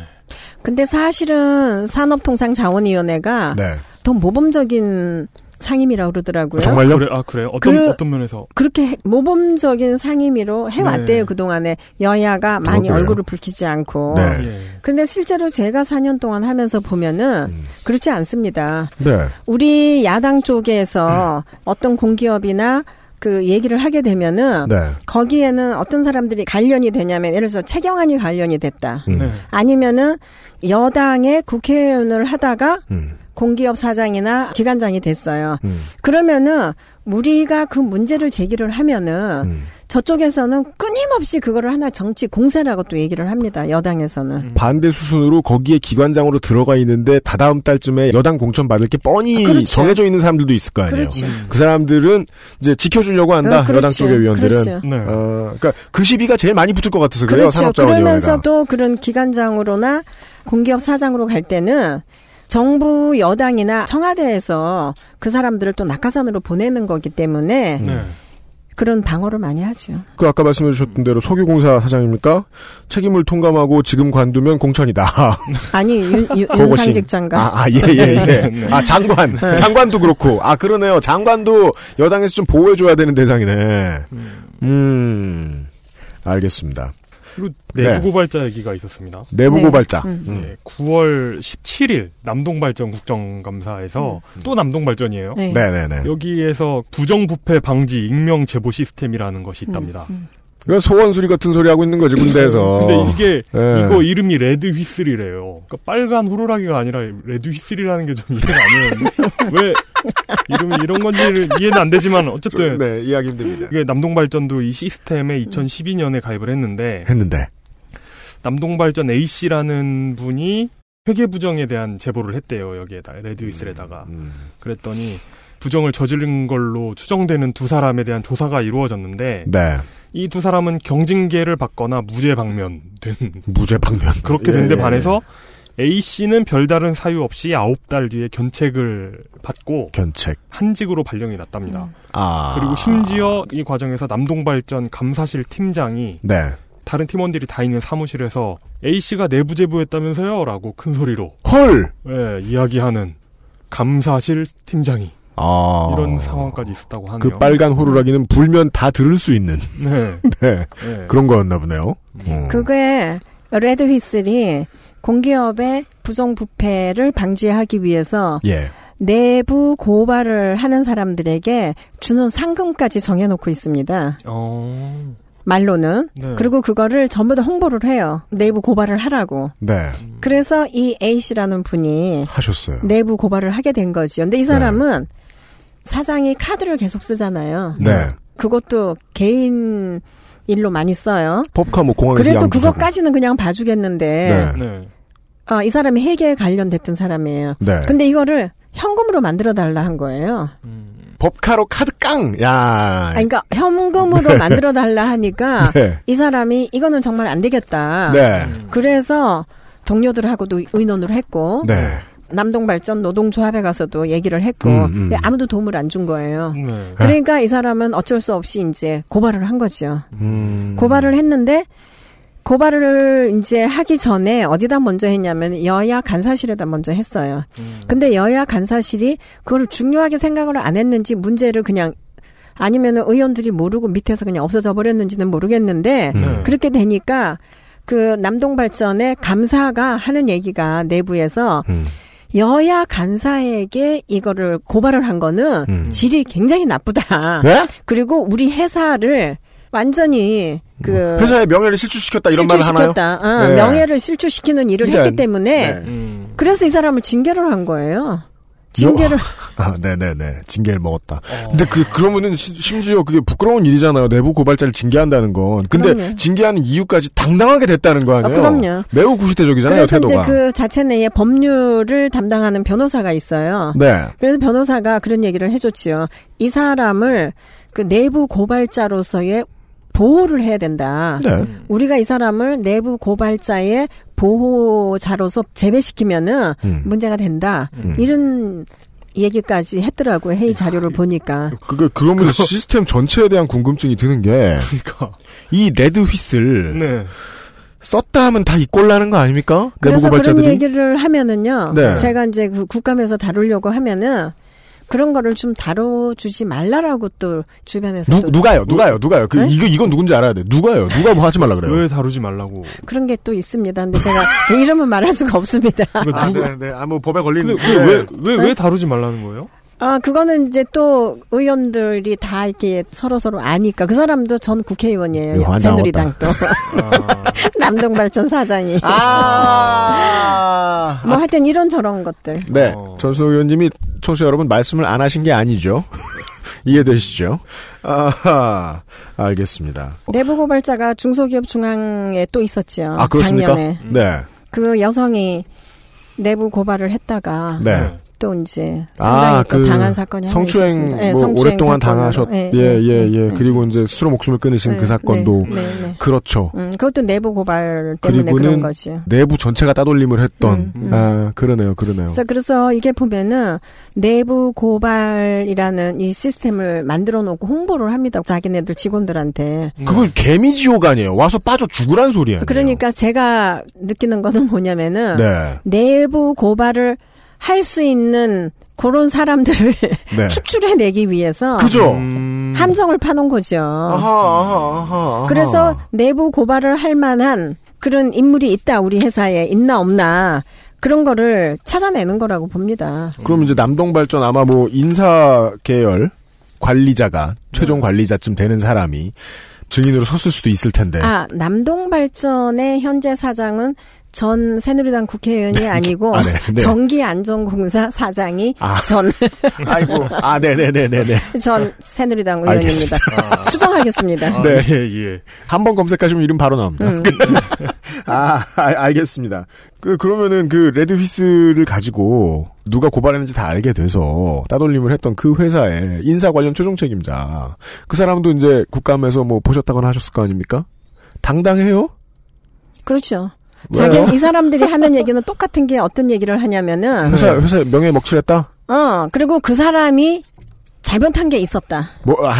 G: 근데 사실은 산업통상자원위원회가
B: 네.
G: 더 모범적인 상임이라고 그러더라고요.
B: 정말요?
C: 그래, 아, 그래요? 어떤,
G: 그-
C: 어떤 면에서?
G: 그렇게 해- 모범적인 상임위로 해왔대요
C: 네.
G: 그 동안에 여야가 많이
B: 그래요?
G: 얼굴을 붉히지 않고.
B: 네.
C: 예.
G: 근데 실제로 제가 4년 동안 하면서 보면은
B: 음.
G: 그렇지 않습니다.
B: 네.
G: 우리 야당 쪽에서 어떤 공기업이나 그 얘기를 하게 되면은
B: 네.
G: 거기에는 어떤 사람들이 관련이 되냐면 예를 들어서 최경환이 관련이 됐다.
B: 음.
C: 네.
G: 아니면은 여당의 국회의원을 하다가
B: 음.
G: 공기업 사장이나 기관장이 됐어요.
B: 음.
G: 그러면은 우리가 그 문제를 제기를 하면은
B: 음.
G: 저쪽에서는 끊임없이 그거를 하나 정치 공세라고 또 얘기를 합니다. 여당에서는.
C: 음.
B: 반대 수순으로 거기에 기관장으로 들어가 있는데 다다음 달쯤에 여당 공천 받을 게 뻔히
G: 아, 그렇죠.
B: 정해져 있는 사람들도 있을 거 아니에요.
G: 그렇죠.
C: 음.
B: 그 사람들은 이제 지켜주려고 한다.
G: 어, 그렇죠.
B: 여당 쪽의 위원들은.
G: 그렇죠.
C: 네.
B: 어, 그러니까 그 시비가 제일 많이 붙을 것 같아서 그래요.
G: 그렇죠.
B: 산업자원위원회가.
G: 그러면서도 그런 기관장으로나 공기업 사장으로 갈 때는 정부 여당이나 청와대에서 그 사람들을 또 낙하산으로 보내는 거기 때문에
C: 네.
G: 그런 방어를 많이 하죠.
B: 그 아까 말씀해 주셨던 대로 석유공사 사장입니까? 책임을 통감하고 지금 관두면 공천이다.
G: 아니 윤, 윤,
B: 그것이-
G: 윤상직 장관.
B: 아, 아, 예, 예, 예.
C: 네.
B: 아, 장관. 장관도 그렇고. 아, 그러네요. 장관도 여당에서 좀 보호해 줘야 되는 대상이네. 음, 알겠습니다.
C: 그리고
B: 네.
C: 내부 고발자 얘기가 있었습니다.
B: 내부
G: 네.
B: 고발자.
G: 음.
B: 음.
C: 네, 9월 17일 남동발전 국정감사에서 또 남동발전이에요.
G: 네.
B: 네네네.
C: 여기에서 부정부패 방지 익명 제보 시스템이라는 것이 있답니다.
G: 음.
B: 그 소원수리 같은 소리 하고 있는 거지, 군대에서.
C: 근데 이게
B: 예.
C: 이거 이름이 Red Whistle이래요. 그러니까 빨간 호루라기가 아니라 Red Whistle이라는 게 좀 이해가 안 되는데 왜 이름이 이런 건지는 이해는 안 되지만 어쨌든
B: 네, 이해하기 힘듭니다.
C: 이게 남동발전도 이 시스템에 2012년에 가입을 했는데
B: 했는데.
C: 남동발전 A 씨라는 분이 회계 부정에 대한 제보를 했대요 여기에다 레드위슬에다가
B: 음.
C: 그랬더니 부정을 저지른 걸로 추정되는 두 사람에 대한 조사가 이루어졌는데
B: 네.
C: 이 두 사람은 경징계를 받거나 무죄 방면된
B: 무죄 방면.
C: 그렇게
B: 예,
C: 된데
B: 예,
C: 반해서 A 씨는 별다른 사유 없이 아홉 달 뒤에 견책을 받고
B: 견책.
C: 한직으로 발령이 났답니다.
B: 아.
C: 그리고 심지어 이 과정에서 남동발전 감사실 팀장이
B: 네.
C: 다른 팀원들이 다 있는 사무실에서 A 씨가 내부 제보했다면서요라고 큰 소리로
B: 헐.
C: 예, 이야기하는 감사실 팀장이
B: 아.
C: 이런 상황까지 있었다고 하네요.
B: 그 빨간 호루라기는 불면 다 들을 수 있는.
C: 네.
B: 네.
C: 네.
B: 그런 거였나 보네요. 어.
G: 그게 레드 휘슬이 공기업의 부정부패를 방지하기 위해서
B: 예.
G: 내부 고발을 하는 사람들에게 주는 상금까지 정해놓고 있습니다.
C: 어.
G: 말로는.
C: 네.
G: 그리고 그거를 전부 다 홍보를 해요. 내부 고발을 하라고.
B: 네.
G: 그래서 이 A씨라는 분이
B: 하셨어요.
G: 내부 고발을 하게 된 거지요. 근데 이 사람은 사장이 카드를 계속 쓰잖아요.
B: 네.
G: 그것도 개인 일로 많이 써요.
B: 법카 뭐 공항에서
G: 그래도
B: 양주하고.
G: 그것까지는 그냥 봐주겠는데,
B: 네.
C: 네.
G: 아, 이 사람이 회계에 관련됐던 사람이에요.
B: 네.
G: 근데 이거를 현금으로 만들어 달라 한 거예요.
B: 법카로 카드 깡. 야.
G: 아, 그러니까 현금으로 만들어 달라 하니까
B: 네.
G: 이 사람이 이거는 정말 안 되겠다.
B: 네.
G: 그래서 동료들하고도 의논을 했고
B: 네.
G: 남동발전 노동조합에 가서도 얘기를 했고
B: 음, 음.
G: 아무도 도움을 안 준 거예요.
C: 네.
G: 그러니까 이 사람은 어쩔 수 없이 이제 고발을 한 거죠.
B: 음.
G: 고발을 했는데 고발을 이제 하기 전에 어디다 먼저 했냐면 여야 간사실에다 먼저 했어요. 근데 여야 간사실이 그걸 중요하게 생각을 안 했는지 문제를 그냥 아니면은 의원들이 모르고 밑에서 그냥 없어져 버렸는지는 모르겠는데
B: 음.
G: 그렇게 되니까 그 남동발전의 감사가 하는 얘기가 내부에서
B: 음.
G: 여야 간사에게 이거를 고발을 한 거는
B: 음.
G: 질이 굉장히 나쁘다.
B: 네?
G: 그리고 우리 회사를 완전히 그
B: 회사의 명예를 실추시켰다 이런 말을 하나요?
G: 실추시켰다. 어,
B: 네.
G: 명예를 실추시키는 일을
B: 이런.
G: 했기 때문에
B: 네.
C: 음.
G: 그래서 이 사람을 징계를 한 거예요. 징계를
B: 아, 네네네. 징계를 먹었다. 근데 그, 그러면은 시- 심지어 그게 부끄러운 일이잖아요. 내부 고발자를 징계한다는 건. 근데
G: 그럼요.
B: 징계하는 이유까지 당당하게 됐다는 거 아니에요?
G: 아, 그럼요.
B: 매우 구시대적이잖아요,
G: 그래서
B: 태도가.
G: 이제 그 자체 내에 법률을 담당하는 변호사가 있어요.
B: 네.
G: 그래서 변호사가 그런 얘기를 해줬지요. 이 사람을 그 내부 고발자로서의 보호를 해야 된다.
B: 네.
G: 우리가 이 사람을 내부 고발자의 보호자로서 재배시키면은
B: 음.
G: 문제가 된다.
B: 음.
G: 이런 얘기까지 했더라고요. 회의 자료를 보니까.
B: 그게, 그러면 시스템 전체에 대한 궁금증이 드는 게,
C: 그러니까.
B: 이 레드 휘슬,
C: 네.
B: 썼다 하면 다 이꼴나는 거 아닙니까? 내부
G: 그래서 그런
B: 고발자들이?
G: 얘기를 하면은요.
B: 네.
G: 제가 이제 그 국감에서 다루려고 하면은 그런 거를 좀 다뤄주지 말라라고 또 주변에서
B: 누,
G: 또
B: 누가요? 누가요? 누가요? 그,
G: 네?
B: 이거, 이건 누군지 알아야 돼. 누가요? 누가 뭐 하지 말라 그래요?
C: 왜 다루지 말라고.
G: 그런 게 또 있습니다. 근데 제가 이름은 말할 수가 없습니다.
C: 그러니까
B: 아,
C: 누구,
B: 네, 네. 아, 뭐, 법에 걸린.
C: 근데 왜, 왜, 왜, 왜 다루지 말라는 거예요?
G: 아, 그거는 이제 또 의원들이 다 이렇게 서로 서로 아니까. 그 사람도 전 국회의원이에요. 새누리당 또.
C: 아,
G: 남동발전 사장이.
B: 아.
G: 뭐 하여튼 이런 저런 것들.
B: 네.
C: 어.
B: 전수호 의원님이 청취자 여러분 말씀을 안 하신 게 아니죠. 이해되시죠? 아 알겠습니다.
G: 내부 고발자가 중소기업 중앙에 또 있었지요.
B: 아, 그렇습니까?
G: 작년에.
B: 네.
G: 그 여성이 내부 고발을 했다가
B: 네.
G: 또 이제
B: 아,
G: 상당히
B: 또그
G: 당한 사건이
B: 성추행.
G: 네,
B: 뭐
G: 성추행
B: 오랫동안
G: 사건으로.
B: 당하셨
G: 네,
B: 예,
G: 네,
B: 예, 예.
G: 네,
B: 그리고 이제 스스로 목숨을 끊으신
G: 네,
B: 그 사건도
G: 네, 네, 네.
B: 그렇죠.
G: 음, 그것도 내부 고발 때문에
B: 그리고는
G: 그런 거지.
B: 내부 전체가 따돌림을 했던
G: 음, 음.
B: 아, 그러네요. 그러네요.
G: 그래서 그래서 이게 보면은 내부 고발이라는 이 시스템을 만들어 놓고 홍보를 합니다. 자기네들 직원들한테.
B: 그걸 개미지옥 아니에요. 와서 빠져 죽으란 소리예요.
G: 그러니까 제가 느끼는 거는 뭐냐면은
B: 네.
G: 내부 고발을 할 수 있는 그런 사람들을
B: 네.
G: 추출해내기 위해서
B: 그죠?
C: 음,
G: 함정을 파놓은 거죠.
B: 아하, 아하, 아하, 아하.
G: 그래서 내부 고발을 할 만한 그런 인물이 있다 우리 회사에 있나 없나 그런 거를 찾아내는 거라고 봅니다.
B: 그럼 이제 남동발전 아마 뭐 인사 계열 관리자가 최종 관리자쯤 되는 사람이 증인으로 섰을 수도 있을 텐데.
G: 아 남동발전의 현재 사장은 전 새누리당 국회의원이 아니고
B: 아, 네, 네.
G: 정기안전공사 사장이
B: 아.
G: 전,
B: 아이고, 아, 네네네네네.
G: 전 새누리당 의원입니다.
B: 알겠습니다.
G: 수정하겠습니다.
C: 아,
B: 네.
C: 예, 예.
B: 한번 검색하시면 이름 바로 나옵니다.
G: 음.
B: 아, 아, 알겠습니다. 그, 그러면은 그 레드 휘스를 가지고 누가 고발했는지 다 알게 돼서 따돌림을 했던 그 회사의 인사 관련 최종 책임자. 그 사람도 이제 국감에서 뭐 보셨다거나 하셨을 거 아닙니까? 당당해요?
G: 그렇죠. 자기 이 사람들이 하는 얘기는 똑같은 게 어떤 얘기를 하냐면은
B: 회사, 회사 명예 먹칠했다?
G: 어 그리고 그 사람이 잘못한 게 있었다.
B: 뭐, 아,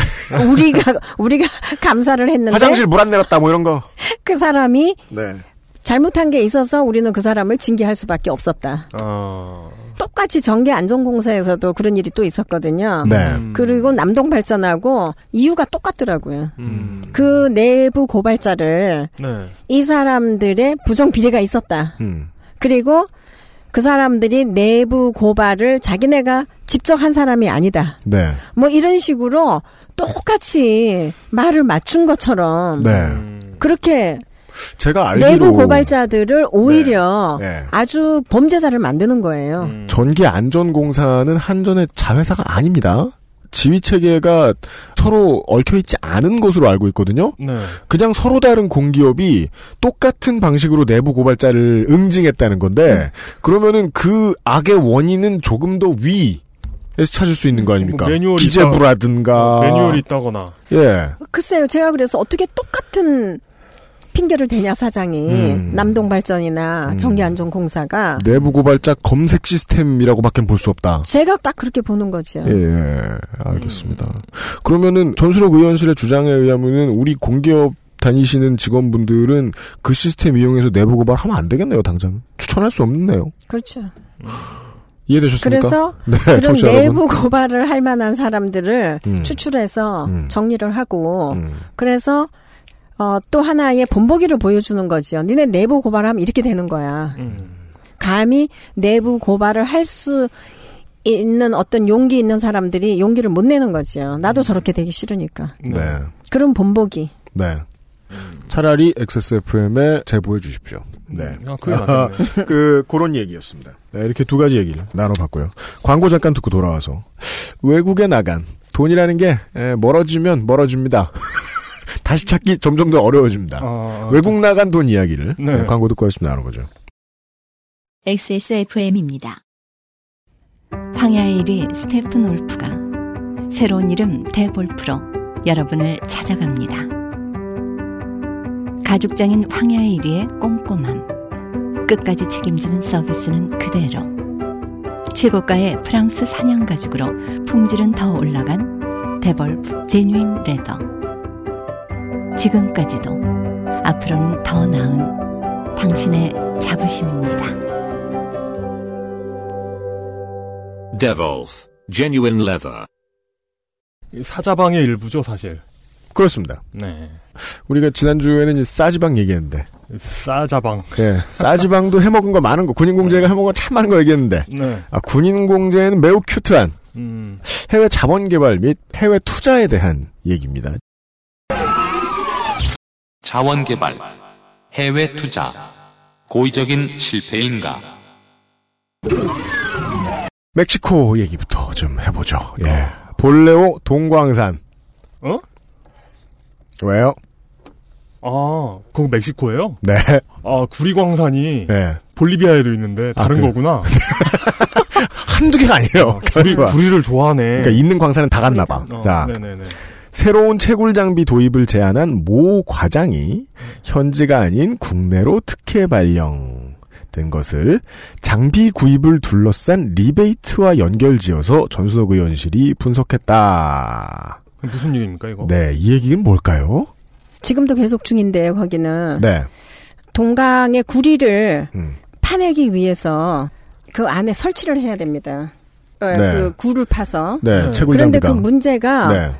G: 우리가 우리가 감사를 했는데
B: 화장실 물 안 내렸다, 뭐 이런 거.
G: 그 사람이
B: 네.
G: 잘못한 게 있어서 우리는 그 사람을 징계할 수밖에 없었다.
C: 아,
G: 똑같이 전기안전공사에서도 그런 일이 또 있었거든요.
B: 네.
C: 음.
G: 그리고 남동 발전하고 이유가 똑같더라고요.
C: 음.
G: 그 내부 고발자를
C: 네.
G: 이 사람들의 부정 비리가 있었다.
B: 음.
G: 그리고 그 사람들이 내부 고발을 자기네가 직접 한 사람이 아니다.
B: 네.
G: 뭐 이런 식으로 똑같이 말을 맞춘 것처럼
B: 네.
C: 음.
G: 그렇게
B: 제가 알기로.
G: 내부 고발자들을 오히려
B: 네.
G: 아주 범죄자를 만드는 거예요.
C: 음.
B: 전기 안전공사는 한전의 자회사가 아닙니다. 지휘 체계가 서로 얽혀 있지 않은 것으로 알고 있거든요.
C: 네.
B: 그냥 서로 다른 공기업이 똑같은 방식으로 내부 고발자를 응징했다는 건데 그러면은 그 악의 원인은 조금 더 위 에서 찾을 수 있는 거 아닙니까?
C: 뭐 매뉴얼이
B: 기재부라든가
C: 매뉴얼이 있다거나.
B: 예.
G: 글쎄요, 제가 그래서 어떻게 똑같은 핑계를 대냐 사장이
B: 음.
G: 남동발전이나
B: 음.
G: 정기안전공사가
B: 내부 고발자 검색 시스템이라고밖에 볼 수 없다.
G: 제가 딱 그렇게 보는 거죠.
B: 예, 예, 알겠습니다. 그러면은 전수록 의원실의 주장에 의하면은 우리 공기업 다니시는 직원분들은 그 시스템 이용해서 내부 고발하면 안 되겠네요, 당장. 추천할 수 없네요.
G: 그렇죠.
B: 이해되셨습니까?
G: 그래서
B: 네,
G: 그런
B: 여러분.
G: 내부 고발을 할 만한 사람들을
B: 음.
G: 추출해서
B: 음.
G: 정리를 하고
B: 음.
G: 그래서 어, 또 하나의 본보기를 보여주는 거죠. 니네 내부 고발하면 이렇게 되는 거야.
C: 음.
G: 감히 내부 고발을 할 수 있는 어떤 용기 있는 사람들이 용기를 못 내는 거죠. 나도 저렇게 되기 싫으니까.
B: 네.
G: 그런 본보기.
B: 네. 차라리 XSFM에 제보해 주십시오. 네.
C: 아, 그게 맞겠네.
B: 그, 그런 얘기였습니다. 네, 이렇게 두 가지 얘기를 나눠봤고요. 광고 잠깐 듣고 돌아와서. 외국에 나간 돈이라는 게, 에, 멀어지면 멀어집니다. 다시 찾기 점점 더 어려워집니다.
C: 아,
B: 외국 나간 돈 이야기를
C: 네.
B: 네, 광고 듣고 왔습니다. 나눠보죠.
A: XSFM입니다.
E: 황야의 이리 스테픈울프가 새로운 이름 데볼프로 여러분을 찾아갑니다. 가죽장인 황야의 이리의 꼼꼼함. 끝까지 책임지는 서비스는 그대로. 최고가의 프랑스 산양 가죽으로 품질은 더 올라간 데볼프 genuine leather. 지금까지도 앞으로는 더 나은 당신의 자부심입니다.
H: Devolf, genuine leather.
C: 사자방의 일부죠, 사실.
B: 그렇습니다.
C: 네.
B: 우리가 지난주에는 이제 싸지방 얘기했는데,
C: 싸자방.
B: 예, 싸지방도 해먹은 거 많은 거, 군인공제가 해먹은 거 참 많은 거 얘기했는데,
C: 네.
B: 아, 군인공제는 매우 큐트한
C: 음.
B: 해외 자본 개발 및 해외 투자에 대한 얘기입니다.
F: 자원개발, 해외 투자, 고의적인 실패인가?
B: 멕시코 얘기부터 좀 해보죠. 예. 볼레오 동광산.
C: 어?
B: 왜요?
C: 아, 그거 멕시코예요?
B: 네.
C: 아, 구리광산이
B: 네.
C: 볼리비아에도 있는데 다른
B: 아, 그래.
C: 거구나.
B: 한두 개가 아니에요.
C: 구리,
B: 결과가.
C: 구리를 좋아하네.
B: 그러니까 있는 광산은 다 갔나 봐.
C: 어,
B: 자,
C: 네네네.
B: 새로운 채굴 장비 도입을 제안한 모 과장이 현지가 아닌 국내로 특혜 발령된 것을 장비 구입을 둘러싼 리베이트와 연결지어서 전순옥 의원실이 분석했다.
C: 무슨 얘기입니까, 이거?
B: 네, 이 얘기는 뭘까요?
G: 지금도 계속 중인데요, 거기는.
B: 네.
G: 동강의 구리를
B: 음.
G: 파내기 위해서 그 안에 설치를 해야 됩니다. 어,
B: 네.
G: 그 굴을 파서.
B: 네,
C: 네.
B: 채굴
G: 그런데. 그 문제가
B: 네.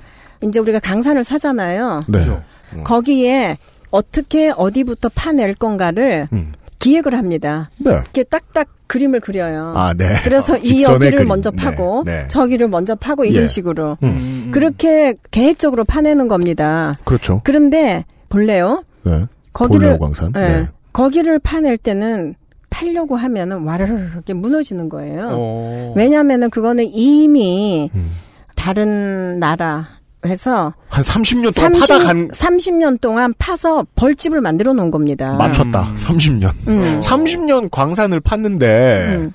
G: 이제 우리가 강산을 사잖아요.
B: 네.
C: 그죠?
G: 거기에 어떻게 어디부터 파낼 건가를
B: 음.
G: 기획을 합니다.
B: 네.
G: 이렇게 딱딱 그림을 그려요.
B: 아, 네.
G: 그래서 이
B: 직선의
G: 여기를
B: 그림.
G: 먼저
B: 네,
G: 파고
B: 네.
G: 저기를 먼저 파고 이런
B: 예.
G: 식으로
B: 음.
C: 음.
G: 그렇게 계획적으로 파내는 겁니다.
B: 그렇죠.
G: 그런데 볼래요?
B: 네.
G: 거기를
B: 볼레오 광산.
G: 네.
B: 네.
G: 거기를 파낼 때는 팔려고 하면은 와르르 이렇게 무너지는 거예요.
C: 어.
G: 왜냐하면은 그거는 이미
B: 음.
G: 다른 나라 에서
B: 한 30년 동안
G: 30,
B: 파다 간
G: 30년 동안 파서 벌집을 만들어 놓은 겁니다.
B: 맞췄다.
C: 음.
B: 30년.
G: 음.
B: 30년 광산을 팠는데
G: 음.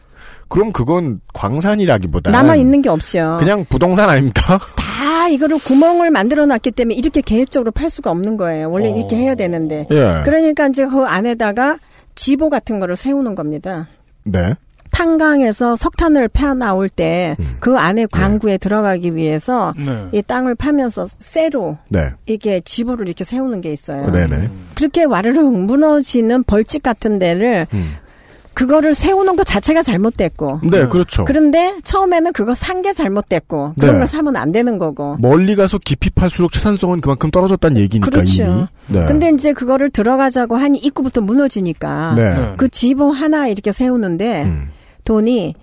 B: 그럼 그건 광산이라기보다
G: 남아 있는 게 없죠.
B: 그냥 부동산 아닙니까?
G: 다 이거를 구멍을 만들어 놨기 때문에 이렇게 계획적으로 팔 수가 없는 거예요. 원래
C: 어.
G: 이렇게 해야 되는데.
B: 예.
G: 그러니까 이제 그 안에다가 지보 같은 거를 세우는 겁니다.
B: 네.
G: 탄광에서 석탄을 파 나올 때그
B: 음.
G: 안에 광구에 들어가기 위해서
C: 네.
G: 이 땅을 파면서 쇠로
B: 네.
G: 이게 지보를 이렇게 세우는 게 있어요.
B: 네네.
G: 그렇게 와르르 무너지는 벌집 같은 데를
B: 음.
G: 그거를 세우는 것 자체가 잘못됐고.
B: 네, 그렇죠.
G: 그런데 처음에는 그거 산 게 잘못됐고 그런
B: 네.
G: 걸 사면 안 되는 거고.
B: 멀리 가서 깊이 팔수록 채산성은 그만큼 떨어졌다는 얘기니까
G: 그렇죠.
B: 이미. 네.
G: 근데 이제 그거를 들어가자고 하니 입구부터 무너지니까
B: 네.
C: 네.
G: 그 지보 하나 이렇게 세우는데
B: 음.
G: 돈이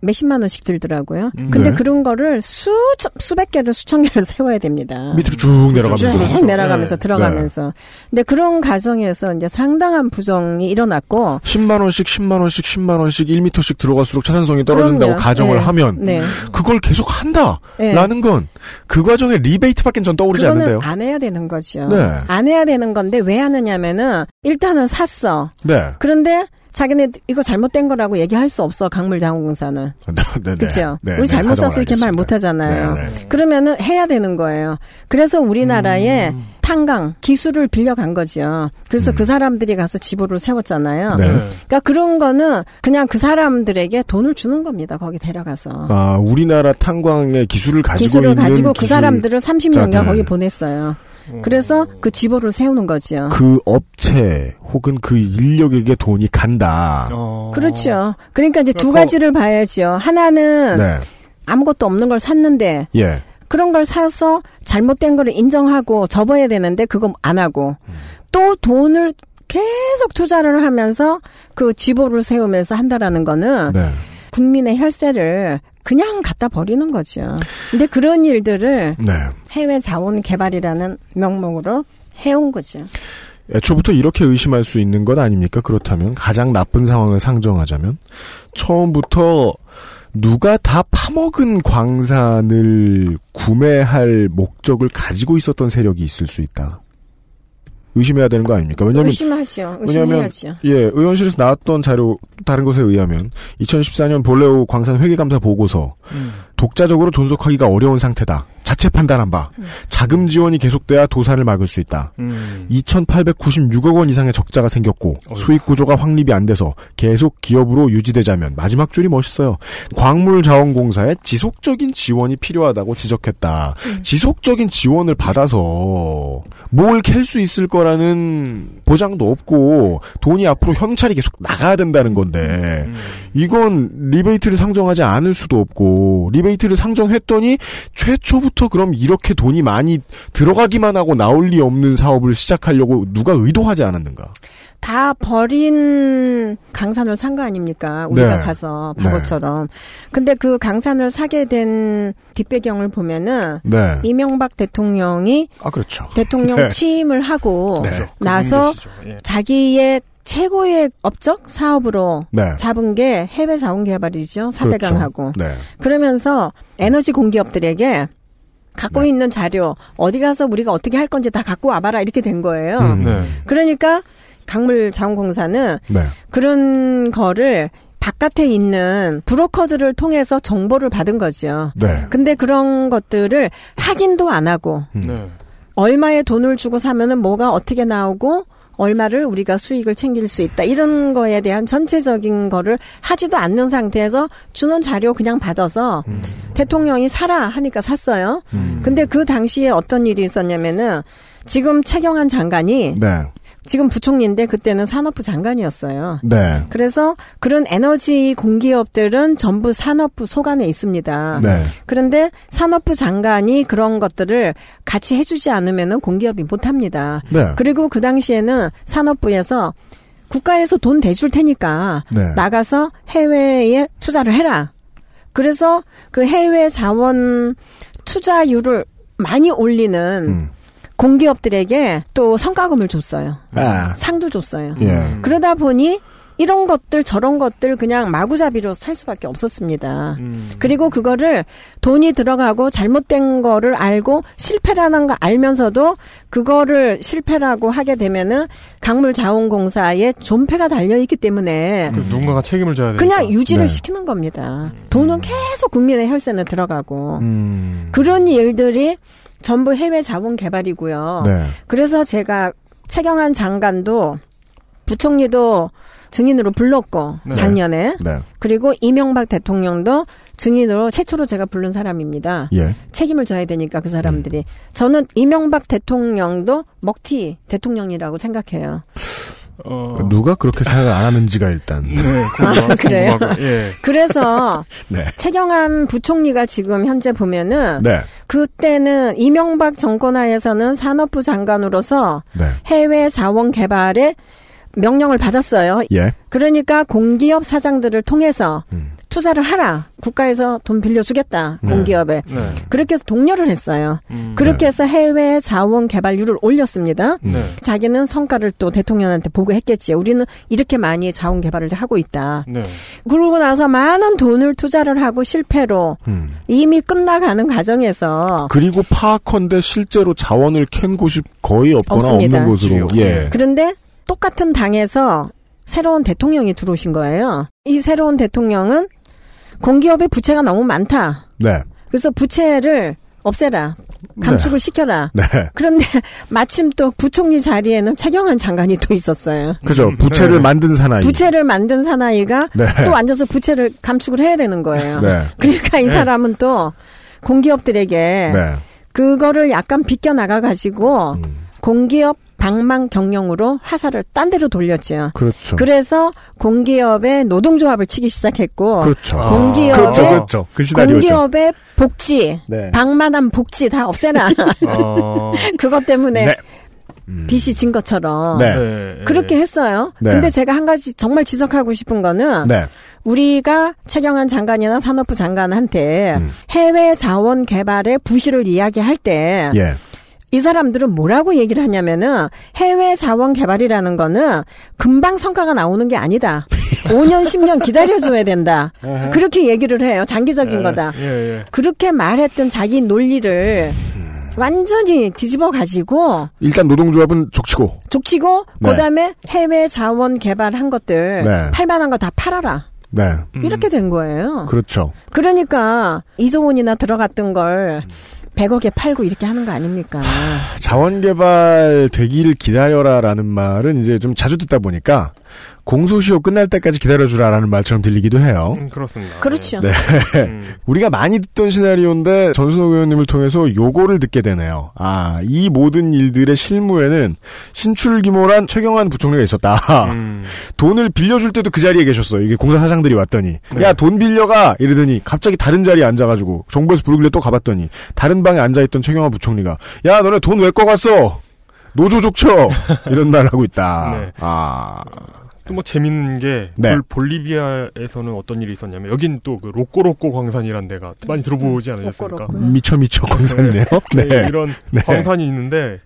G: 몇십만 원씩 들더라고요.
C: 음.
G: 근데
B: 네.
G: 그런 거를 수 수백 개를 수천 개를 세워야 됩니다.
B: 밑으로 쭉 내려가면서.
G: 쭉 내려가면서
C: 네.
G: 들어가면서. 근데 그런 과정에서 이제 상당한 부정이 일어났고
B: 10만 원씩 10만 원씩 10만 원씩 1미터씩 들어갈수록 차산성이 떨어진다고
G: 그럼요.
B: 가정을
G: 네.
B: 하면
G: 네.
B: 그걸 계속 한다라는
G: 네.
B: 건그 과정에 리베이트밖에 전 떠오르지 않는데요.
G: 안 해야 되는 거죠.
B: 네.
G: 안 해야 되는 건데 왜 하느냐면은 일단은 샀어.
B: 네.
G: 그런데 자기네 이거 잘못된 거라고 얘기할 수 없어 강물 자원공사는
B: 네, 네,
G: 그렇죠.
B: 네,
G: 우리
B: 네,
G: 잘못 샀어 이렇게 말. 못하잖아요. 그러면은 해야 되는 거예요. 그래서 우리나라에 탄광 기술을 빌려간 거죠. 그래서
B: 음.
G: 그 사람들이 가서 지부를 세웠잖아요.
B: 네.
G: 그러니까 그런 거는 그냥 그 사람들에게 돈을 주는 겁니다. 거기 데려가서.
B: 아, 우리나라 탄광의 기술을 가지고
G: 기술을 가지고 그
B: 기술-
G: 사람들을 30년간
B: 자들.
G: 거기 보냈어요. 그래서 그 지보를 세우는 거죠.
B: 그 업체 혹은 그 인력에게 돈이 간다.
C: 어.
G: 그렇죠. 그러니까 이제 두
C: 그러니까
G: 가지를 봐야죠. 하나는
B: 네.
G: 아무것도 없는 걸 샀는데
B: 예.
G: 그런 걸 사서 잘못된 거를 인정하고 접어야 되는데 그거 안 하고
B: 음.
G: 또 돈을 계속 투자를 하면서 그 지보를 세우면서 한다라는 거는
B: 네.
G: 국민의 혈세를 그냥 갖다 버리는 거죠. 근데 그런 일들을
B: 네.
G: 해외 자원 개발이라는 명목으로 해온 거죠.
B: 애초부터 이렇게 의심할 수 있는 것 아닙니까? 그렇다면 가장 나쁜 상황을 상정하자면 처음부터 누가 다 파먹은 광산을 구매할 목적을 가지고 있었던 세력이 있을 수 있다. 의심해야 되는 거 아닙니까? 왜냐하면
G: 의심하죠.
B: 왜냐하면
G: 의심해야죠.
B: 예 의원실에서 나왔던 자료 다른 것에 의하면 2014년 볼레오 광산 회계감사 보고서
C: 음.
B: 독자적으로 존속하기가 어려운 상태다. 자체 판단한 바 자금 지원이 계속돼야 도산을 막을 수 있다.
C: 음.
B: 2,896억 원 이상의 적자가 생겼고
C: 어휴.
B: 수익 구조가 확립이 안 돼서 계속 기업으로 유지되자면 마지막 줄이 멋있어요. 광물자원공사에 지속적인 지원이 필요하다고 지적했다. 지속적인 지원을 받아서 뭘 캘 수 있을 거라는 보장도 없고 돈이 앞으로 현찰이 계속 나가야 된다는 건데
C: 음.
B: 이건 리베이트를 상정하지 않을 수도 없고 리베이트를 상정했더니 최초부터 그럼 이렇게 돈이 많이 들어가기만 하고 나올 리 없는 사업을 시작하려고 누가 의도하지 않았는가?
G: 다 버린 광산을 산 거 아닙니까? 우리가
B: 네.
G: 가서 바보처럼. 근데 그 강산을 사게 된 뒷배경을 보면은
B: 네.
G: 이명박 대통령이
B: 아 그렇죠.
G: 대통령
B: 네.
G: 취임을 하고
B: 네.
G: 나서
C: 그분이시죠. 예.
G: 자기의 최고의 업적 사업으로
B: 네.
G: 잡은 게 해외 자원 개발이죠. 사대강하고.
B: 그렇죠. 네.
G: 그러면서 에너지 공기업들에게 갖고
B: 네.
G: 있는 자료 어디 가서 우리가 어떻게 할 건지 다 갖고 와봐라 이렇게 된 거예요.
B: 음.
C: 네.
G: 그러니까 강물자원공사는
B: 네.
G: 그런 거를 바깥에 있는 브로커들을 통해서 정보를 받은 거죠.
B: 네.
G: 근데 그런 것들을 확인도 안 하고
B: 음.
C: 네.
G: 얼마의 돈을 주고 사면은 뭐가 어떻게 나오고 얼마를 우리가 수익을 챙길 수 있다. 이런 거에 대한 전체적인 거를 하지도 않는 상태에서 주는 자료 그냥 받아서
B: 음.
G: 대통령이 사라 하니까 샀어요.
B: 음.
G: 근데 그 당시에 어떤 일이 있었냐면은 지금 최경환 장관이
B: 네.
G: 지금 부총리인데 그때는 산업부 장관이었어요.
B: 네.
G: 그래서 그런 에너지 공기업들은 전부 산업부 소관에 있습니다.
B: 네.
G: 그런데 산업부 장관이 그런 것들을 같이 해주지 않으면은 공기업이 못합니다.
B: 네.
G: 그리고 그 당시에는 산업부에서 국가에서 돈 대줄 테니까
B: 네.
G: 나가서 해외에 투자를 해라. 그래서 그 해외 자원 투자율을 많이 올리는
B: 음.
G: 공기업들에게 또 성과금을 줬어요.
B: 아,
G: 상도 줬어요.
B: 예.
G: 그러다 보니 이런 것들 저런 것들 그냥 마구잡이로 살 수밖에 없었습니다.
C: 음.
G: 그리고 그거를 돈이 들어가고 잘못된 거를 알고 실패라는 거 알면서도 그거를 실패라고 하게 되면은 강물자원공사에 존폐가 달려 있기 때문에
C: 그 누군가가 책임을 져야 되니까.
G: 그냥 유지를
B: 네.
G: 시키는 겁니다. 돈은 계속 국민의 혈세는 들어가고
B: 음.
G: 그런 일들이 전부 해외 자원 개발이고요.
B: 네.
G: 그래서 제가 최경환 장관도 부총리도 증인으로 불렀고
C: 네.
G: 작년에
B: 네.
G: 그리고 이명박 대통령도 증인으로 최초로 제가 부른 사람입니다.
B: 예.
G: 책임을 져야 되니까 그 사람들이 저는 이명박 대통령도 먹튀 대통령이라고 생각해요.
C: 어.
B: 누가 그렇게 생각을 안 하는지가 일단.
C: 네, 궁금하,
G: 아, 그래요?
C: 궁금하고, 예.
G: 그래서
B: 네.
G: 최경환 부총리가 지금 현재 보면은
B: 네.
G: 그때는 이명박 정권 하에서는 산업부 장관으로서
B: 네.
G: 해외 자원 개발에 명령을 받았어요.
B: 예.
G: 그러니까 공기업 사장들을 통해서
B: 음.
G: 투자를 하라. 국가에서 돈 빌려 주겠다.
C: 네.
G: 공기업에.
C: 네.
G: 그렇게 해서 독려를 했어요.
C: 음.
G: 그렇게 해서 해외 자원 개발률을 올렸습니다.
C: 네.
G: 자기는 성과를 또 대통령한테 보고했겠지. 우리는 이렇게 많이 자원 개발을 하고 있다.
C: 네.
G: 그러고 나서 많은 돈을 투자를 하고 실패로
B: 음.
G: 이미 끝나가는 과정에서
B: 그리고 파악컨대 실제로 자원을 캔 곳이 거의 없거나
G: 없습니다.
B: 없는 곳으로. 예.
G: 그런데 똑같은 당에서 새로운 대통령이 들어오신 거예요. 이 새로운 대통령은 공기업의 부채가 너무 많다.
B: 네.
G: 그래서 부채를 없애라. 감축을 시켜라.
B: 네.
G: 그런데 마침 또 부총리 자리에는 최경환 장관이 또 있었어요.
B: 그죠.
C: 음,
B: 부채를
C: 네.
B: 만든 사나이.
G: 부채를 만든 사나이가
B: 네.
G: 또 앉아서 부채를 감축을 해야 되는 거예요.
B: 네.
G: 그러니까 이
C: 네.
G: 사람은 또 공기업들에게
B: 네.
G: 그거를 약간 비껴 나가 가지고
B: 음.
G: 공기업 방망 경영으로 화살을 딴 데로 돌렸죠.
B: 그렇죠.
G: 그래서 공기업의 노동조합을 치기 시작했고
B: 그렇죠.
C: 아.
G: 공기업의
B: 그렇죠. 그렇죠. 그.
G: 공기업의 복지,
B: 네.
G: 방만한 복지 다 없애라.
C: 어.
G: 그것 때문에
B: 네. 음.
G: 빚이 진 것처럼
B: 네.
C: 네.
G: 그렇게 했어요.
B: 네.
G: 근데 제가 한 가지 정말 지적하고 싶은 거는
B: 네.
G: 우리가 최경환 장관이나 산업부 장관한테
B: 음.
G: 해외 자원 개발의 부실을 이야기할 때
B: 예.
G: 이 사람들은 뭐라고 얘기를 하냐면은 해외 자원 개발이라는 거는 금방 성과가 나오는 게 아니다. 5년, 10년 기다려줘야 된다. 그렇게 얘기를 해요. 장기적인
C: 예,
G: 거다.
C: 예, 예.
G: 그렇게 말했던 자기 논리를 완전히 뒤집어 가지고
B: 일단 노동조합은 족치고.
G: 족치고
B: 네.
G: 그다음에 해외 자원 개발한 것들
B: 네.
G: 팔만한 거 다 팔아라.
B: 네.
C: 음.
G: 이렇게 된 거예요.
B: 그렇죠.
G: 그러니까 이조원이나 들어갔던 걸 100억에 팔고 이렇게 하는 거 아닙니까?
B: 자원 개발 되기를 기다려라라는 말은 이제 좀 자주 듣다 보니까 공소시효 끝날 때까지 기다려주라라는 말처럼 들리기도 해요.
C: 음, 그렇습니다.
G: 그렇죠.
B: 네.
C: 예. 음.
B: 우리가 많이 듣던 시나리오인데 전순호 의원님을 통해서 요거를 듣게 되네요. 아, 이 모든 일들의 실무에는 신출기모란 최경환 부총리가 있었다.
C: 음.
B: 돈을 빌려줄 때도 그 자리에 계셨어요. 이게 공사 사장들이 왔더니
C: 네.
B: 야돈 빌려가 이러더니 갑자기 다른 자리에 앉아가지고 정부에서 부르길래 또 가봤더니 다른 방에 앉아있던 최경환 부총리가 야 너네 돈 왜 꺼갔어? 노조 족쳐 이런 말을 하고 있다.
C: 네.
B: 아
C: 또 뭐 재밌는 게
B: 네.
C: 볼- 볼리비아에서는 어떤 일이 있었냐면 여긴 또 그 로꼬로꼬 광산이란 데가 많이 들어보지 않으셨습니까?
G: 로꼬로꼬.
B: 미쳐 미쳐 광산이네요.
C: 네,
B: 네.
C: 이런
B: 네.
C: 광산이 있는데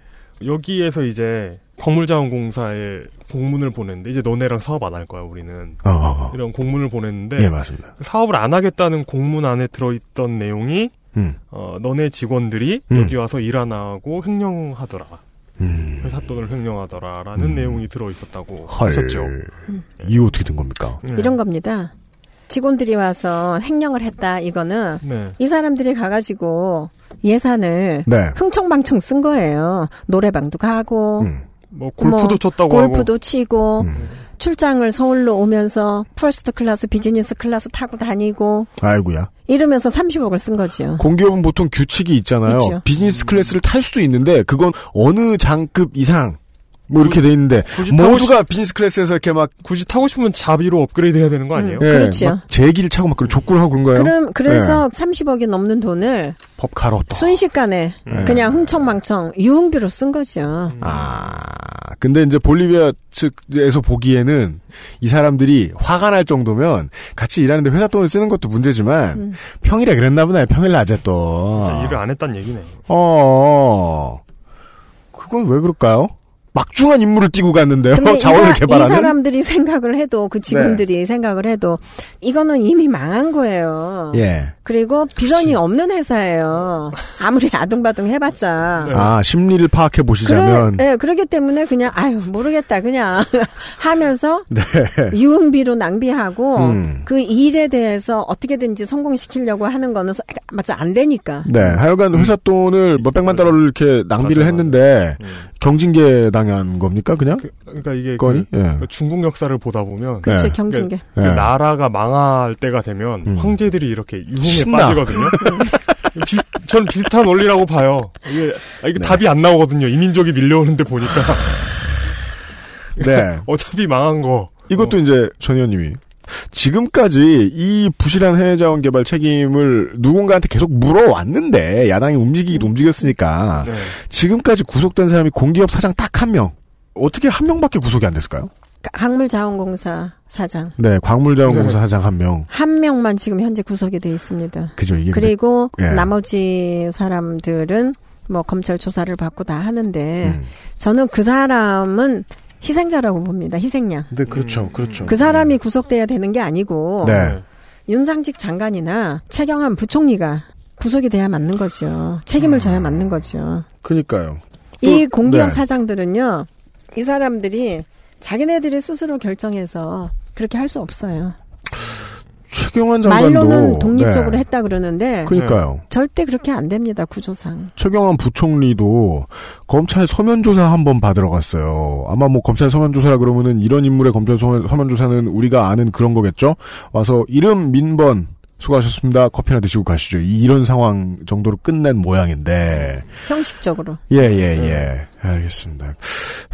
C: 여기에서 이제 광물자원공사에 공문을 보냈는데 이제 너네랑 사업 안 할 거야 우리는
B: 어, 어.
C: 이런 공문을 보냈는데
B: 예 맞습니다.
C: 사업을 안 하겠다는 공문 안에 들어있던 내용이
B: 음.
C: 어, 너네 직원들이
B: 음.
C: 여기 와서 일 안 하고 횡령하더라
B: 음.
C: 회사 돈을 횡령하더라라는
B: 음.
C: 내용이 들어 있었다고
B: 헐.
C: 하셨죠.
B: 이거 어떻게 된 겁니까?
C: 네.
G: 이런 겁니다. 직원들이 와서 횡령을 했다. 이거는
C: 네.
G: 이 사람들이 가가지고 예산을
B: 네.
G: 흥청망청 쓴 거예요. 노래방도 가고
B: 음.
C: 뭐 골프도
G: 뭐,
C: 쳤다고
G: 골프도 치고
B: 음.
G: 출장을 서울로 오면서 first class business class 타고 다니고
B: 아이고야.
G: 이러면서 30억을 쓴 거죠.
B: 공기업은 보통 규칙이 있잖아요.
G: 있죠.
B: business class를 탈 수도 있는데 그건 어느 장급 이상 뭐 이렇게 돼 있는데
C: 굳이 타고
B: 모두가 business class에서 이렇게 막
C: 굳이 타고 싶으면 자비로 업그레이드 해야 되는 거 아니에요?
G: 음.
B: 예,
G: 그렇죠.
B: 막 제기를 차고 막 그런 족구를 하고 그런 거예요.
G: 그럼 그래서 30억이 넘는 돈을
B: 법카로 또.
G: 순식간에
C: 음.
G: 그냥 흥청망청 유흥비로 쓴 거죠.
B: 아, 근데 이제 볼리비아 측에서 보기에는 이 사람들이 화가 날 정도면 같이 일하는데 회사 돈을 쓰는 것도 문제지만
G: 음.
B: 평일에 그랬나 보네. 평일 낮에 또.
C: 일을 안 했단 얘기네.
B: 어. 그건 왜 그럴까요? 막중한 임무를 띄고 갔는데요. 자원을
G: 사,
B: 개발하는.
G: 이 사람들이 생각을 해도 그 직원들이 생각을 해도 이거는 이미 망한 거예요.
B: 예.
G: 그리고 비전이 없는 회사예요. 아무리 아둥바둥 해봤자.
C: 네.
B: 아 심리를 파악해 보시자면.
G: 그래, 네, 그렇기 때문에 그냥 아유 모르겠다 그냥 하면서
B: 네.
G: 유흥비로 낭비하고
B: 음.
G: 그 일에 대해서 어떻게든지 성공시키려고 하는 거는 서- 맞아 안 되니까.
B: 네, 하여간 회사 돈을 몇 백만 달러를 이렇게 낭비를
C: 맞아요,
B: 했는데
C: 음.
B: 경징계 당한 겁니까 그냥?
C: 그, 러니까 이게
B: 건이?
C: 그,
B: 예.
C: 그 중국 역사를 보다 보면
G: 그렇죠
B: 네.
G: 경징계.
C: 그
B: 예.
C: 나라가 망할 때가 되면
B: 음.
C: 황제들이 이렇게 유흥에
B: 신나.
C: 빠지거든요. 비, 전 비슷한 원리라고 봐요. 이게, 아, 이게
B: 네.
C: 답이 안 나오거든요. 이민족이 밀려오는데 보니까
B: 네.
C: 어차피 망한 거.
B: 이것도 이제 전 의원님이 지금까지 이 부실한 해외 자원 개발 책임을 누군가한테 계속 물어왔는데 야당이 움직이기도 움직였으니까
C: 네.
B: 지금까지 구속된 사람이 공기업 사장 딱 한 명. 어떻게 한 명밖에 구속이 안 됐을까요?
G: 강물자원공사 사장
B: 네, 광물자원공사
C: 네.
B: 사장 한 명.
G: 한 명만 지금 현재 구속이 돼 있습니다.
B: 그죠, 이게. 근데-
G: 그리고
B: 예.
G: 나머지 사람들은 뭐 검찰 조사를 받고 다 하는데
B: 음.
G: 저는 그 사람은 희생자라고 봅니다. 희생양.
B: 근데 그렇죠,
C: 음.
B: 그렇죠.
G: 그 사람이 구속돼야 되는 게 아니고
B: 네.
G: 윤상직 장관이나 최경환 부총리가 구속이 돼야 맞는 거죠. 책임을 져야 맞는 거죠.
B: 그니까요.
G: 이
B: 또-
G: 공기업
B: 네.
G: 사장들은요, 이 사람들이 자기네들이 스스로 결정해서 그렇게 할 수 없어요.
B: 최경환 장관도
G: 말로는 독립적으로
B: 네.
G: 했다 그러는데
B: 그니까요.
G: 절대 그렇게 안 됩니다 구조상.
B: 최경환 부총리도 검찰 서면 조사 한번 받으러 갔어요. 아마 뭐 검찰 서면 조사라 그러면은 이런 인물의 검찰 서면 조사는 우리가 아는 그런 거겠죠. 와서 이름 민번 수고하셨습니다. 커피나 드시고 가시죠. 이- 이런 상황 정도로 끝낸 모양인데.
G: 형식적으로.
B: 예, 예, 예. 알겠습니다.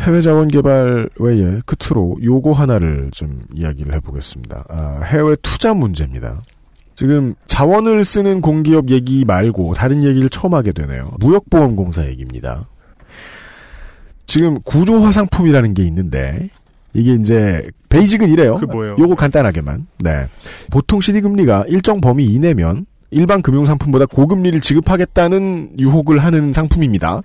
B: 해외 자원 개발 외에 끝으로 요거 하나를 좀 이야기를 해보겠습니다. 아, 해외 투자 문제입니다. 지금 자원을 쓰는 공기업 얘기 말고 다른 얘기를 처음 하게 되네요. 무역보험공사 얘기입니다. 지금 구조 화상품이라는 게 있는데 이게 이제 베이직은 이래요.
C: 그 뭐예요?
B: 요거 간단하게만. 네. 보통 CD 금리가 일정 범위 이내면 일반 금융 상품보다 고금리를 지급하겠다는 유혹을 하는 상품입니다.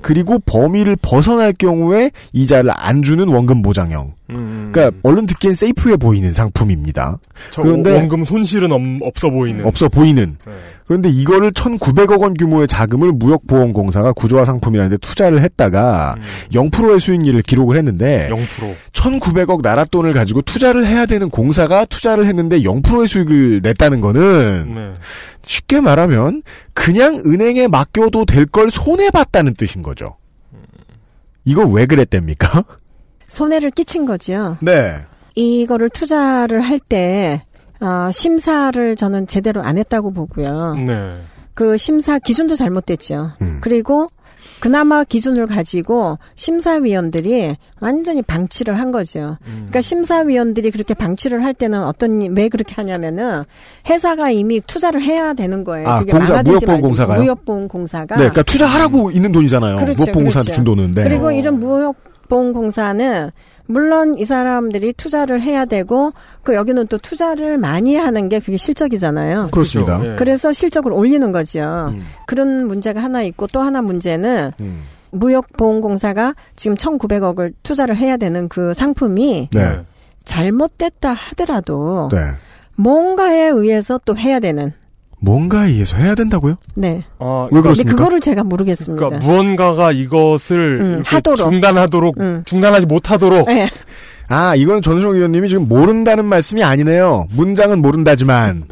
B: 그리고 범위를 벗어날 경우에 이자를 안 주는 원금 보장형.
C: 음.
B: 그러니까 얼른 듣기엔 세이프해 보이는 상품입니다.
C: 저
B: 그런데-
C: 원금 손실은 없, 없어 보이는.
B: 없어 보이는.
C: 네.
B: 그런데 이거를 1,900억 원 규모의 자금을 무역보험공사가 구조화 상품이라는 데 투자를 했다가
C: 음.
B: 0%의 수익률을 기록을 했는데
C: 0%.
B: 1,900억 나라 돈을 가지고 투자를 해야 되는 공사가 투자를 했는데 0%의 수익을 냈다는 거는
C: 네.
B: 쉽게 말하면 그냥 은행에 맡겨도 될 걸 손해 봤다는 뜻인 거죠. 이거 왜 그랬답니까?
G: 손해를 끼친 거죠.
B: 네.
G: 이거를 투자를 할때 어, 심사를 저는 제대로 안 했다고 보고요.
C: 네.
G: 그 심사 기준도 잘못됐죠.
B: 음.
G: 그리고 그나마 기준을 가지고 심사위원들이 완전히 방치를 한 거죠.
C: 음.
G: 그러니까 심사위원들이 그렇게 방치를 할 때는 어떤 왜 그렇게 하냐면은 회사가 이미 투자를 해야 되는 거예요.
B: 아,
G: 그게
B: 공사,
G: 망가들지 말고.
B: 무역보험 공사가요?
G: 무역보험 공사가
B: 네, 그러니까 투자하라고 있는 돈이잖아요.
G: 그렇죠,
B: 무역보험 공사한테
G: 그렇죠.
B: 준 돈은. 네.
G: 그리고
C: 어.
G: 이런 무역 보험공사는 물론 이 사람들이 투자를 해야 되고 그 여기는 또 투자를 많이 하는 게 그게 실적이잖아요.
B: 그렇습니다.
C: 그죠? 예.
G: 그래서 실적을 올리는 거죠.
B: 음.
G: 그런 문제가 하나 있고 또 하나 문제는
B: 음.
G: 무역보험공사가 지금 1,900억을 투자를 해야 되는 그 상품이
B: 네.
G: 잘못됐다 하더라도
B: 네.
G: 뭔가에 의해서 또 해야 되는.
B: 뭔가에 의해서 해야 된다고요?
G: 네.
C: 아,
B: 왜
C: 그러니까,
G: 근데
B: 그렇습니까?
G: 그거를 제가 모르겠습니다.
C: 그러니까 무언가가 이것을
G: 음, 하도록.
C: 중단하도록
G: 음.
C: 중단하지 못하도록
G: 네.
B: 아, 이건 전수정 의원님이 지금 모른다는 말씀이 아니네요. 문장은 모른다지만.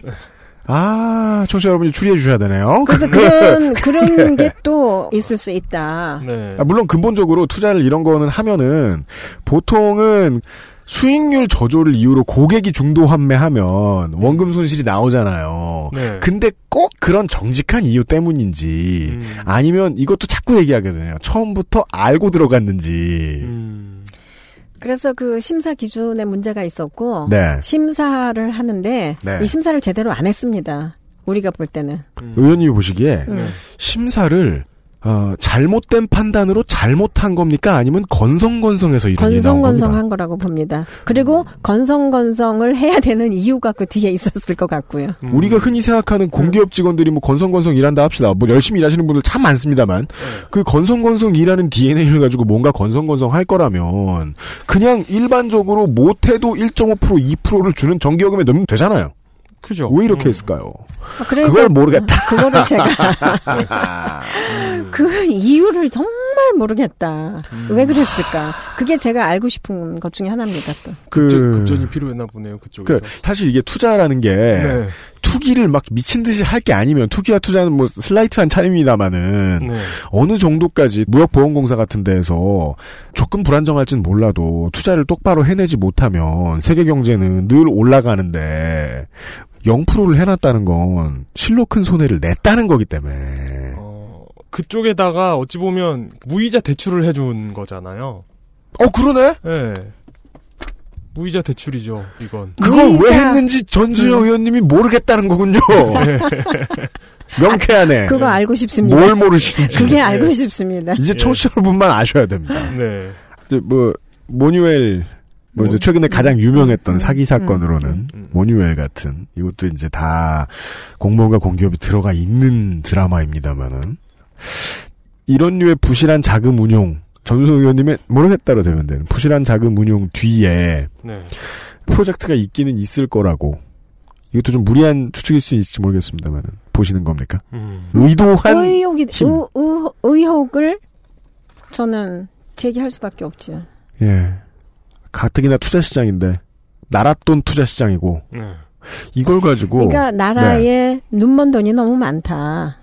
B: 아, 청취자 여러분이 추리해 주셔야 되네요.
G: 그래서 그런 그런 게 또 있을 수 있다.
C: 네.
B: 아, 물론 근본적으로 투자를 이런 거는 하면은 보통은 수익률 저조를 이유로 고객이 중도 환매하면 원금 손실이 나오잖아요.
C: 네.
B: 근데 꼭 그런 정직한 이유 때문인지
C: 음.
B: 아니면 이것도 자꾸 얘기하게 되네요. 처음부터 알고 들어갔는지.
C: 음.
G: 그래서 그 심사 기준에 문제가 있었고
B: 네.
G: 심사를 하는데
B: 네.
G: 이 심사를 제대로 안 했습니다. 우리가 볼 때는.
C: 음.
B: 의원님이 보시기에
G: 음.
C: 네.
B: 심사를 어, 잘못된 판단으로 잘못한 겁니까? 아니면 건성건성해서 이런 일이 나온 겁니까?
G: 건성건성한 거라고 봅니다. 그리고 건성건성을 해야 되는 이유가 그 뒤에 있었을 것 같고요.
C: 음.
B: 우리가 흔히 생각하는 공기업 직원들이 뭐 건성건성 일한다 합시다. 뭐 열심히 일하시는 분들 참 많습니다만 그 건성건성 일하는 DNA를 가지고 뭔가 건성건성 할 거라면 그냥 일반적으로 못해도 1.5% 2%를 주는 전기요금에 넣으면 되잖아요.
C: 그죠.
B: 왜 이렇게
C: 음.
B: 했을까요?
G: 아, 그러니까
B: 그걸 모르겠다.
G: 그거를 제가 그 이유를 정말 모르겠다.
C: 음.
G: 왜 그랬을까? 그게 제가 알고 싶은 것 중에 하나입니다. 또.
B: 그
C: 급전, 급전이 필요했나 보네요. 그쪽에서.
B: 그 사실 이게 투자라는 게
C: 네.
B: 투기를 막 미친 듯이 할 게 아니면 투기와 투자는 뭐 슬라이트한 차이입니다만은
C: 네.
B: 어느 정도까지 무역보험공사 같은 데에서 조금 불안정할진 몰라도 투자를 똑바로 해내지 못하면 세계 경제는 늘 올라가는데 0%를 해놨다는 건 실로 큰 손해를 냈다는 거기 때문에
C: 어, 그쪽에다가 어찌 보면 무이자 대출을 해준 거잖아요.
B: 어 그러네
C: 예. 무이자 대출이죠, 이건.
B: 그걸 왜
G: 무이자-
B: 했는지 전주영 의원님이 모르겠다는 거군요 명쾌하네
G: 그거 알고 싶습니다.
B: 뭘 모르시는지
G: 그게 알고 싶습니다.
B: 이제 청취자 여러분만 아셔야 됩니다
C: 네.
B: 뭐 모뉴엘 뭐 이제 최근에 가장 유명했던 사기 사건으로는
C: 음, 음.
B: 모뉴엘 같은 이것도 이제 다 공무원과 공기업이 들어가 있는 드라마입니다만은 이런 류의 부실한 자금 운용 전수성 의원님의 모르겠다로 되면 되는 부실한 자금 운용 뒤에
C: 네.
B: 프로젝트가 있기는 있을 거라고 이것도 좀 무리한 추측일 수 있을지 모르겠습니다만은 보시는 겁니까?
C: 음.
B: 의도한
G: 의혹이
B: 힘.
G: 의, 의, 의혹을 저는 제기할 수밖에 없죠.
B: 예 가뜩이나 투자 시장인데 나랏돈 투자 시장이고
C: 네.
B: 이걸 가지고
G: 그러니까 나라에 눈먼 돈이 너무 많다.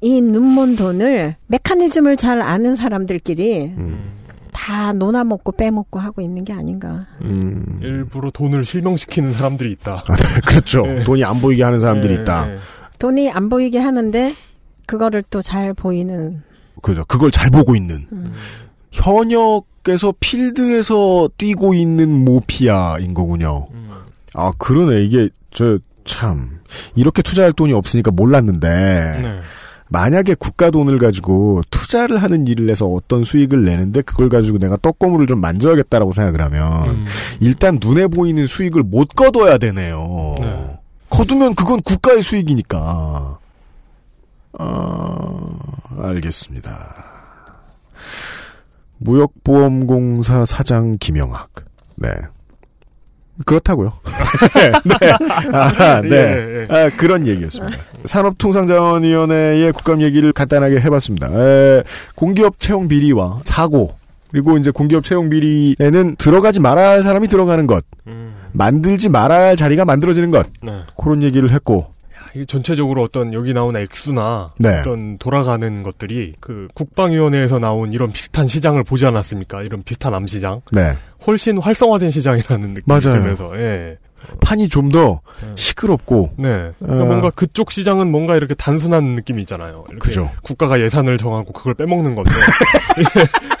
G: 이 눈먼 돈을 메커니즘을 잘 아는 사람들끼리
B: 음,
G: 다 논아먹고 빼먹고 하고 있는 게 아닌가.
B: 음.
C: 일부러 돈을 실명시키는 사람들이 있다.
B: 아, 네, 그렇죠.
C: 네.
B: 돈이 안 보이게 하는 사람들이
C: 네,
B: 있다.
C: 네.
G: 돈이 안 보이게 하는데 그거를 또 잘 보이는.
B: 그죠. 그걸 잘 보고 있는.
G: 음.
B: 현역에서 필드에서 뛰고 있는 모피아인 거군요.
C: 음.
B: 아, 그러네. 이게, 저, 참. 이렇게 투자할 돈이 없으니까 몰랐는데.
C: 네.
B: 만약에 국가 돈을 가지고 투자를 하는 일을 해서 어떤 수익을 내는데 그걸 가지고 내가 떡고물을 좀 만져야겠다라고 생각을 하면
C: 음.
B: 일단 눈에 보이는 수익을 못 거둬야 되네요.
C: 네.
B: 거두면 그건 국가의 수익이니까. 아, 알겠습니다. 무역보험공사 사장 김영학. 네. 그렇다고요. 네. 아, 네.
C: 예, 예.
B: 아, 그런 얘기였습니다. 산업통상자원위원회의 국감 얘기를 간단하게 해봤습니다. 에, 공기업 채용 비리와 사고, 그리고 이제 공기업 채용 비리에는 들어가지 말아야 할 사람이 들어가는 것,
C: 음.
B: 만들지 말아야 할 자리가 만들어지는 것,
C: 네.
B: 그런 얘기를 했고,
C: 전체적으로 어떤 여기 나온 액수나
B: 네.
C: 어떤 돌아가는 것들이 그 국방위원회에서 나온 이런 비슷한 시장을 보지 않았습니까? 이런 비슷한 암시장.
B: 네.
C: 훨씬 활성화된 시장이라는 느낌이. 들면서 예.
B: 판이 좀더
C: 네.
B: 시끄럽고,
C: 네. 그러니까
B: 어.
C: 뭔가 그쪽 시장은 뭔가 이렇게 단순한 느낌이 있잖아요.
B: 그죠.
C: 국가가 예산을 정하고 그걸 빼먹는 건데.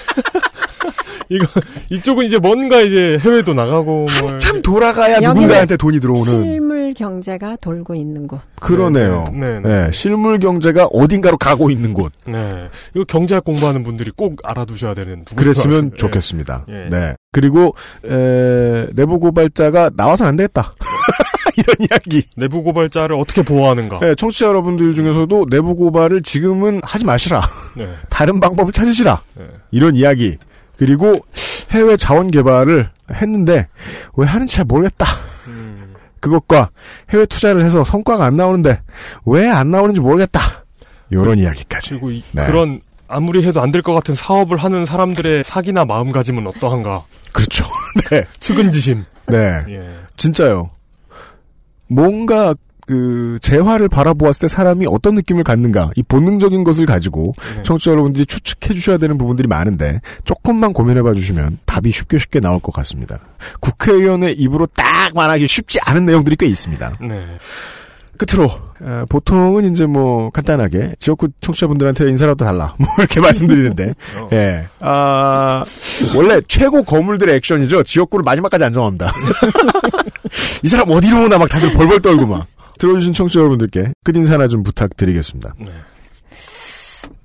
C: 이거 이쪽은 이제 뭔가 이제 해외도 나가고
B: 뭐참 돌아가야 누군가한테 돈이 들어오는.
G: 실물 경제가 돌고 있는 곳.
B: 그러네요.
C: 네, 네,
B: 네,
C: 네.
B: 실물 경제가 어딘가로 가고 있는 곳.
C: 네. 이거 경제학 공부하는 분들이 꼭 알아두셔야 되는 부분.
B: 그랬으면 좋겠습니다.
C: 예.
B: 네. 그리고 에, 내부 고발자가 나와서 안 되겠다. 이런 이야기.
C: 내부 고발자를 어떻게 보호하는가.
B: 네, 청취자 여러분들 중에서도 내부 고발을 지금은 하지 마시라.
C: 네.
B: 다른 방법을 찾으시라.
C: 네.
B: 이런 이야기. 그리고 해외 자원 개발을 했는데 왜 하는지 잘 모르겠다.
C: 음.
B: 그것과 해외 투자를 해서 성과가 안 나오는데 왜 안 나오는지 모르겠다. 이런 이야기까지.
C: 그리고 이-
B: 네.
C: 그런 아무리 해도 안 될 것 같은 사업을 하는 사람들의 사기나 마음가짐은 어떠한가.
B: 그렇죠. 네.
C: 측은지심.
B: 네.
C: 예.
B: 진짜요. 뭔가 그 재화를 바라보았을 때 사람이 어떤 느낌을 갖는가 이 본능적인 것을 가지고
C: 네.
B: 청취자 여러분들이 추측해 주셔야 되는 부분들이 많은데 조금만 고민해 봐 주시면 답이 쉽게 쉽게 나올 것 같습니다. 국회의원의 입으로 딱 말하기 쉽지 않은 내용들이 꽤 있습니다.
C: 네.
B: 끝으로 어, 보통은 이제 뭐 간단하게 지역구 청취자분들한테 인사라도 달라 뭐 이렇게 말씀드리는데
C: 어.
B: 예. 아, 원래 최고 거물들의 액션이죠. 지역구를 마지막까지 안 정합니다. 이 사람 어디로 오나 막 다들 벌벌 떨고 막. 들어주신 청취자 여러분들께 끝인사 하나 좀 부탁드리겠습니다.
C: 네.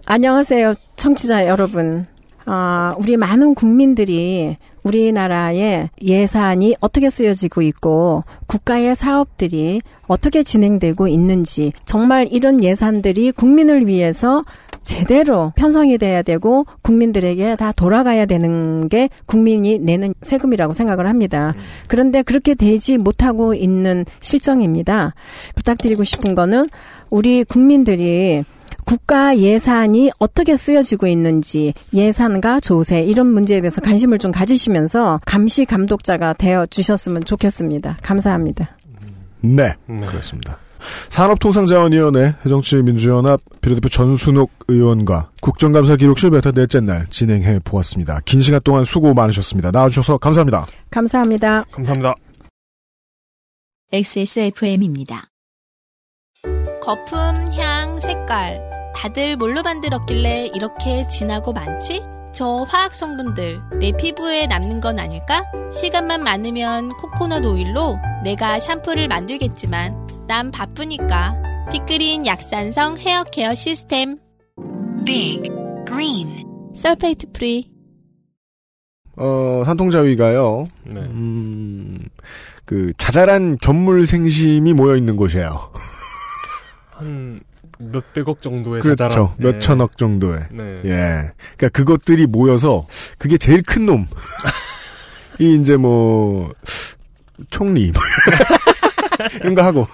G: 안녕하세요, 청취자 여러분. 아, 우리 많은 국민들이 우리나라의 예산이 어떻게 쓰여지고 있고 국가의 사업들이 어떻게 진행되고 있는지 정말 이런 예산들이 국민을 위해서 제대로 편성이 돼야 되고 국민들에게 다 돌아가야 되는 게 국민이 내는 세금이라고 생각을 합니다. 그런데 그렇게 되지 못하고 있는 실정입니다. 부탁드리고 싶은 거는 우리 국민들이 국가 예산이 어떻게 쓰여지고 있는지 예산과 조세 이런 문제에 대해서 관심을 좀 가지시면서 감시 감독자가 되어 주셨으면 좋겠습니다. 감사합니다.
B: 네,
C: 네.
B: 그렇습니다. 산업통상자원위원회 해정치민주연합 비례대표 전순옥 의원과 국정감사 기록실 베타 넷째 날 진행해 보았습니다. 긴 시간 동안 수고 많으셨습니다. 나와주셔서 감사합니다.
G: 감사합니다.
C: 감사합니다.
A: XSFM입니다.
D: 거품, 향, 색깔. 다들 뭘로 만들었길래 이렇게 진하고 많지? 저 화학 성분들 내 피부에 남는 건 아닐까? 시간만 많으면 코코넛 오일로 내가 샴푸를 만들겠지만 난 바쁘니까. 빅그린 약산성 헤어 케어 시스템.
A: Big Green
D: sulfate free.
B: 어, 산통자위가요,
C: 네.
B: 음, 그, 자잘한 견물 생심이 모여 있는 곳이에요.
C: 한 몇백억 정도의
B: 그렇죠.
C: 자잘한 예.
B: 몇천억 정도의.
C: 네.
B: 예. 그러니까 그것들이 모여서 그게 제일 큰 놈. 이 이제 뭐 총리 뭐 이런 거 하고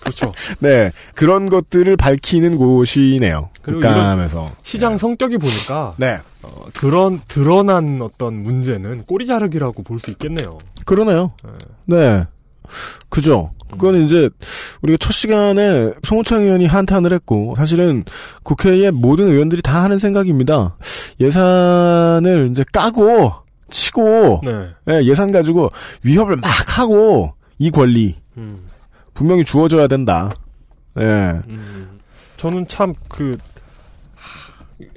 C: 그렇죠.
B: 네 그런 것들을 밝히는 곳이네요. 국감에서
C: 시장 성격이 보니까
B: 네
C: 어, 그런 드러난 어떤 문제는 꼬리 자르기라고 볼 수 있겠네요.
B: 그러네요.
C: 네.
B: 네 그죠. 그거는 이제 우리가 첫 시간에 송호창 의원이 한탄을 했고 사실은 국회의 모든 의원들이 다 하는 생각입니다. 예산을 이제 까고 치고
C: 네.
B: 예, 예산 가지고 위협을 막 하고 이 권리
C: 음,
B: 분명히 주어져야 된다. 예.
C: 음. 저는 참 그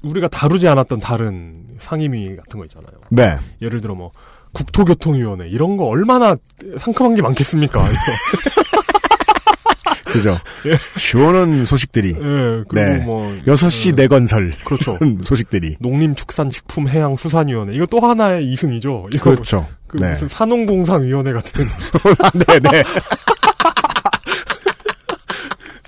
C: 우리가 다루지 않았던 다른 상임위 같은 거 있잖아요.
B: 네.
C: 예를 들어 뭐 국토교통위원회 이런 거 얼마나 상큼한 게 많겠습니까?
B: 그죠.
C: 예.
B: 시원한 소식들이.
C: 예, 그리고
B: 네.
C: 뭐
B: 6시
C: 예,
B: 내건설.
C: 그렇죠.
B: 소식들이.
C: 농림축산식품해양수산위원회 이거 또 하나의 이승이죠. 이거
B: 그렇죠.
C: 그
B: 네.
C: 무슨 산농공상위원회 같은.
B: 네네.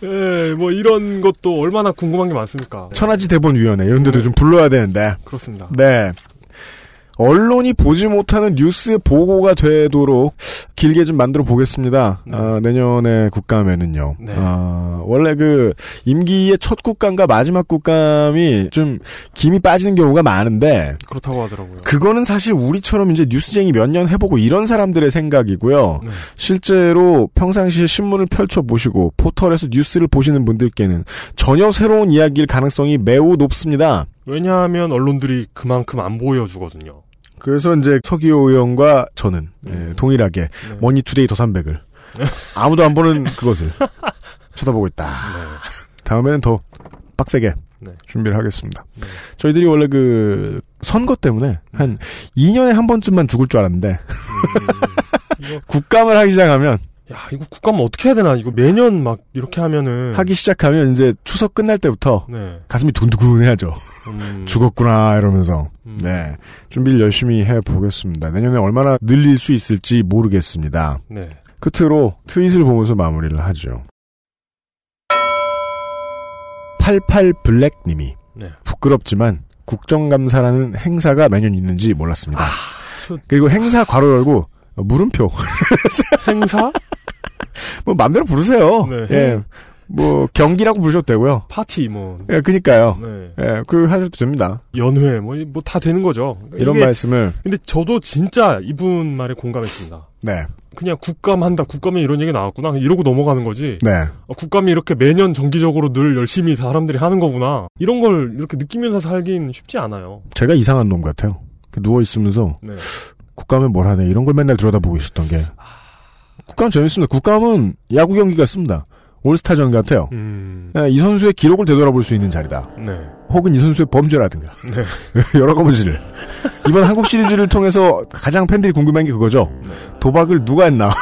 C: 예, 뭐 이런 것도 얼마나 궁금한 게 많습니까?
B: 천하지 대본위원회 이런 데도 좀 불러야 되는데.
C: 그렇습니다.
B: 네. 언론이 보지 못하는 뉴스의 보고가 되도록 길게 좀 만들어 보겠습니다.
C: 네.
B: 아, 내년에 국감에는요.
C: 네.
B: 아, 원래 그 임기의 첫 국감과 마지막 국감이 좀 김이 빠지는 경우가 많은데
C: 그렇다고 하더라고요.
B: 그거는 사실 우리처럼 이제 뉴스쟁이 몇 년 해보고 이런 사람들의 생각이고요.
C: 네.
B: 실제로 평상시에 신문을 펼쳐 보시고 포털에서 뉴스를 보시는 분들께는 전혀 새로운 이야기일 가능성이 매우 높습니다.
C: 왜냐하면 언론들이 그만큼 안 보여주거든요.
B: 그래서 이제 서기호 의원과 저는 예, 동일하게
C: 네.
B: 머니투데이 더삼백을 아무도 안 보는 그것을 쳐다보고 있다.
C: 네.
B: 다음에는 더 빡세게
C: 네.
B: 준비를 하겠습니다.
C: 네.
B: 저희들이 원래 그 선거 때문에 한 2년에 한 번쯤만 죽을 줄 알았는데
C: 음, 이거,
B: 국감을 하기 시작하면
C: 야, 이거 국감 어떻게 해야 되나? 이거 매년 막 이렇게 하면은.
B: 하기 시작하면 이제 추석 끝날 때부터
C: 네.
B: 가슴이 두근두근해하죠.
C: 음,
B: 죽었구나 이러면서
C: 음.
B: 네 준비를 열심히 해 보겠습니다. 내년에 얼마나 늘릴 수 있을지 모르겠습니다.
C: 네.
B: 끝으로 트윗을 보면서 마무리를 하죠. 88 블랙님이
C: 네.
B: 부끄럽지만 국정감사라는 행사가 매년 있는지 몰랐습니다.
C: 아, 저-
B: 그리고 행사 괄호 열고 어, 물음표
C: 행사?
B: 뭐 맘대로 부르세요.
C: 네.
B: 예. 뭐 경기라고 부르셔도 되고요.
C: 파티, 뭐.
B: 예, 그니까요.
C: 네.
B: 예, 그 하셔도 됩니다.
C: 연회, 뭐, 뭐 다 되는 거죠.
B: 이런
C: 이게-
B: 말씀을
C: 근데 저도 진짜 이분 말에 공감했습니다.
B: 네,
C: 그냥 국감 한다, 국감에 이런 얘기 나왔구나. 이러고 넘어가는 거지.
B: 네,
C: 어, 국감이 이렇게 매년 정기적으로 늘 열심히 사람들이 하는 거구나. 이런 걸 이렇게 느끼면서 살긴 쉽지 않아요.
B: 제가 이상한 놈 같아요. 누워 있으면서
C: 네.
B: 국감은 뭘 하네 이런 걸 맨날 들여다보고 있었던 게 국감 재밌습니다. 국감은 야구 경기 같습니다. 올스타전 같아요.
C: 음,
B: 예, 이 선수의 기록을 되돌아볼 수 있는 자리다.
C: 네.
B: 혹은 이 선수의 범죄라든가
C: 네.
B: 여러 가지를 이번 한국 시리즈를 통해서 가장 팬들이 궁금한 게 그거죠. 도박을 누가 했나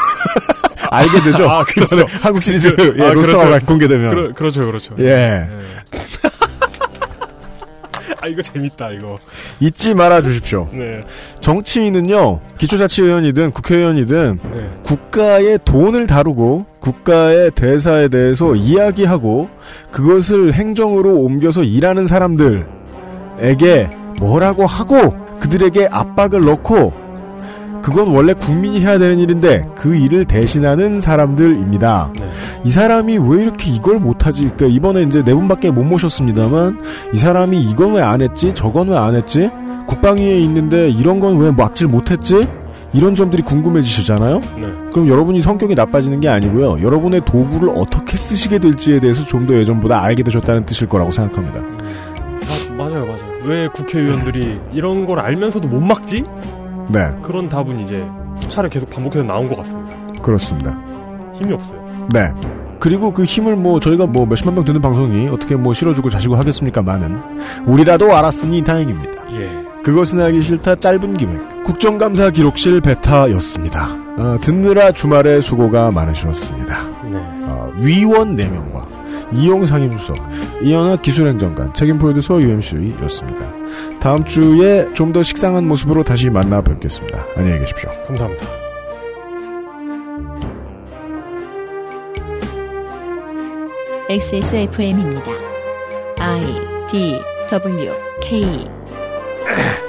B: 알게 되죠.
C: 아, 그렇죠.
B: 한국 시리즈
C: 그-
B: 예,
C: 아,
B: 로스터가
C: 그렇죠.
B: 공개되면
C: 그러, 그렇죠, 그렇죠.
B: 예.
C: 네. 아 이거 재밌다 이거.
B: 잊지 말아 주십시오.
C: 네.
B: 정치인은요, 기초자치의원이든 국회의원이든
C: 네.
B: 국가의 돈을 다루고 국가의 대사에 대해서 이야기하고 그것을 행정으로 옮겨서 일하는 사람들에게 뭐라고 하고 그들에게 압박을 넣고 그건 원래 국민이 해야 되는 일인데 그 일을 대신하는 사람들입니다.
C: 네.
B: 이 사람이 왜 이렇게 이걸 못하지? 그러니까 이번에 이제 네 분밖에 못 모셨습니다만 이 사람이 이건 왜 안 했지? 저건 왜 안 했지? 국방위에 있는데 이런 건 왜 막질 못했지? 이런 점들이 궁금해지시잖아요.
C: 네.
B: 그럼 여러분이 성격이 나빠지는 게 아니고요. 여러분의 도구를 어떻게 쓰시게 될지에 대해서 좀 더 예전보다 알게 되셨다는 뜻일 거라고 생각합니다.
C: 아, 맞아요, 맞아요. 왜 국회의원들이 이런 걸 알면서도 못 막지?
B: 네,
C: 그런 답은 이제 수차례 계속 반복해서 나온 것 같습니다.
B: 그렇습니다.
C: 힘이 없어요.
B: 네. 그리고 그 힘을 뭐 저희가 뭐 몇십만 명 듣는 방송이 어떻게 뭐 실어주고 자시고 하겠습니까만은 우리라도 알았으니 다행입니다.
C: 예.
B: 그것은 알기 싫다 짧은 기획 국정감사 기록실 베타였습니다. 어, 듣느라 주말에 수고가 많으셨습니다.
C: 네.
B: 어, 위원 4명과 이용 상임수석, 이현아 기술행정관, 책임 프로듀서 UMC였습니다. 다음 주에 좀 더 식상한 모습으로 다시 만나 뵙겠습니다. 안녕히 계십시오.
C: 감사합니다.
A: XSFM입니다. I D W K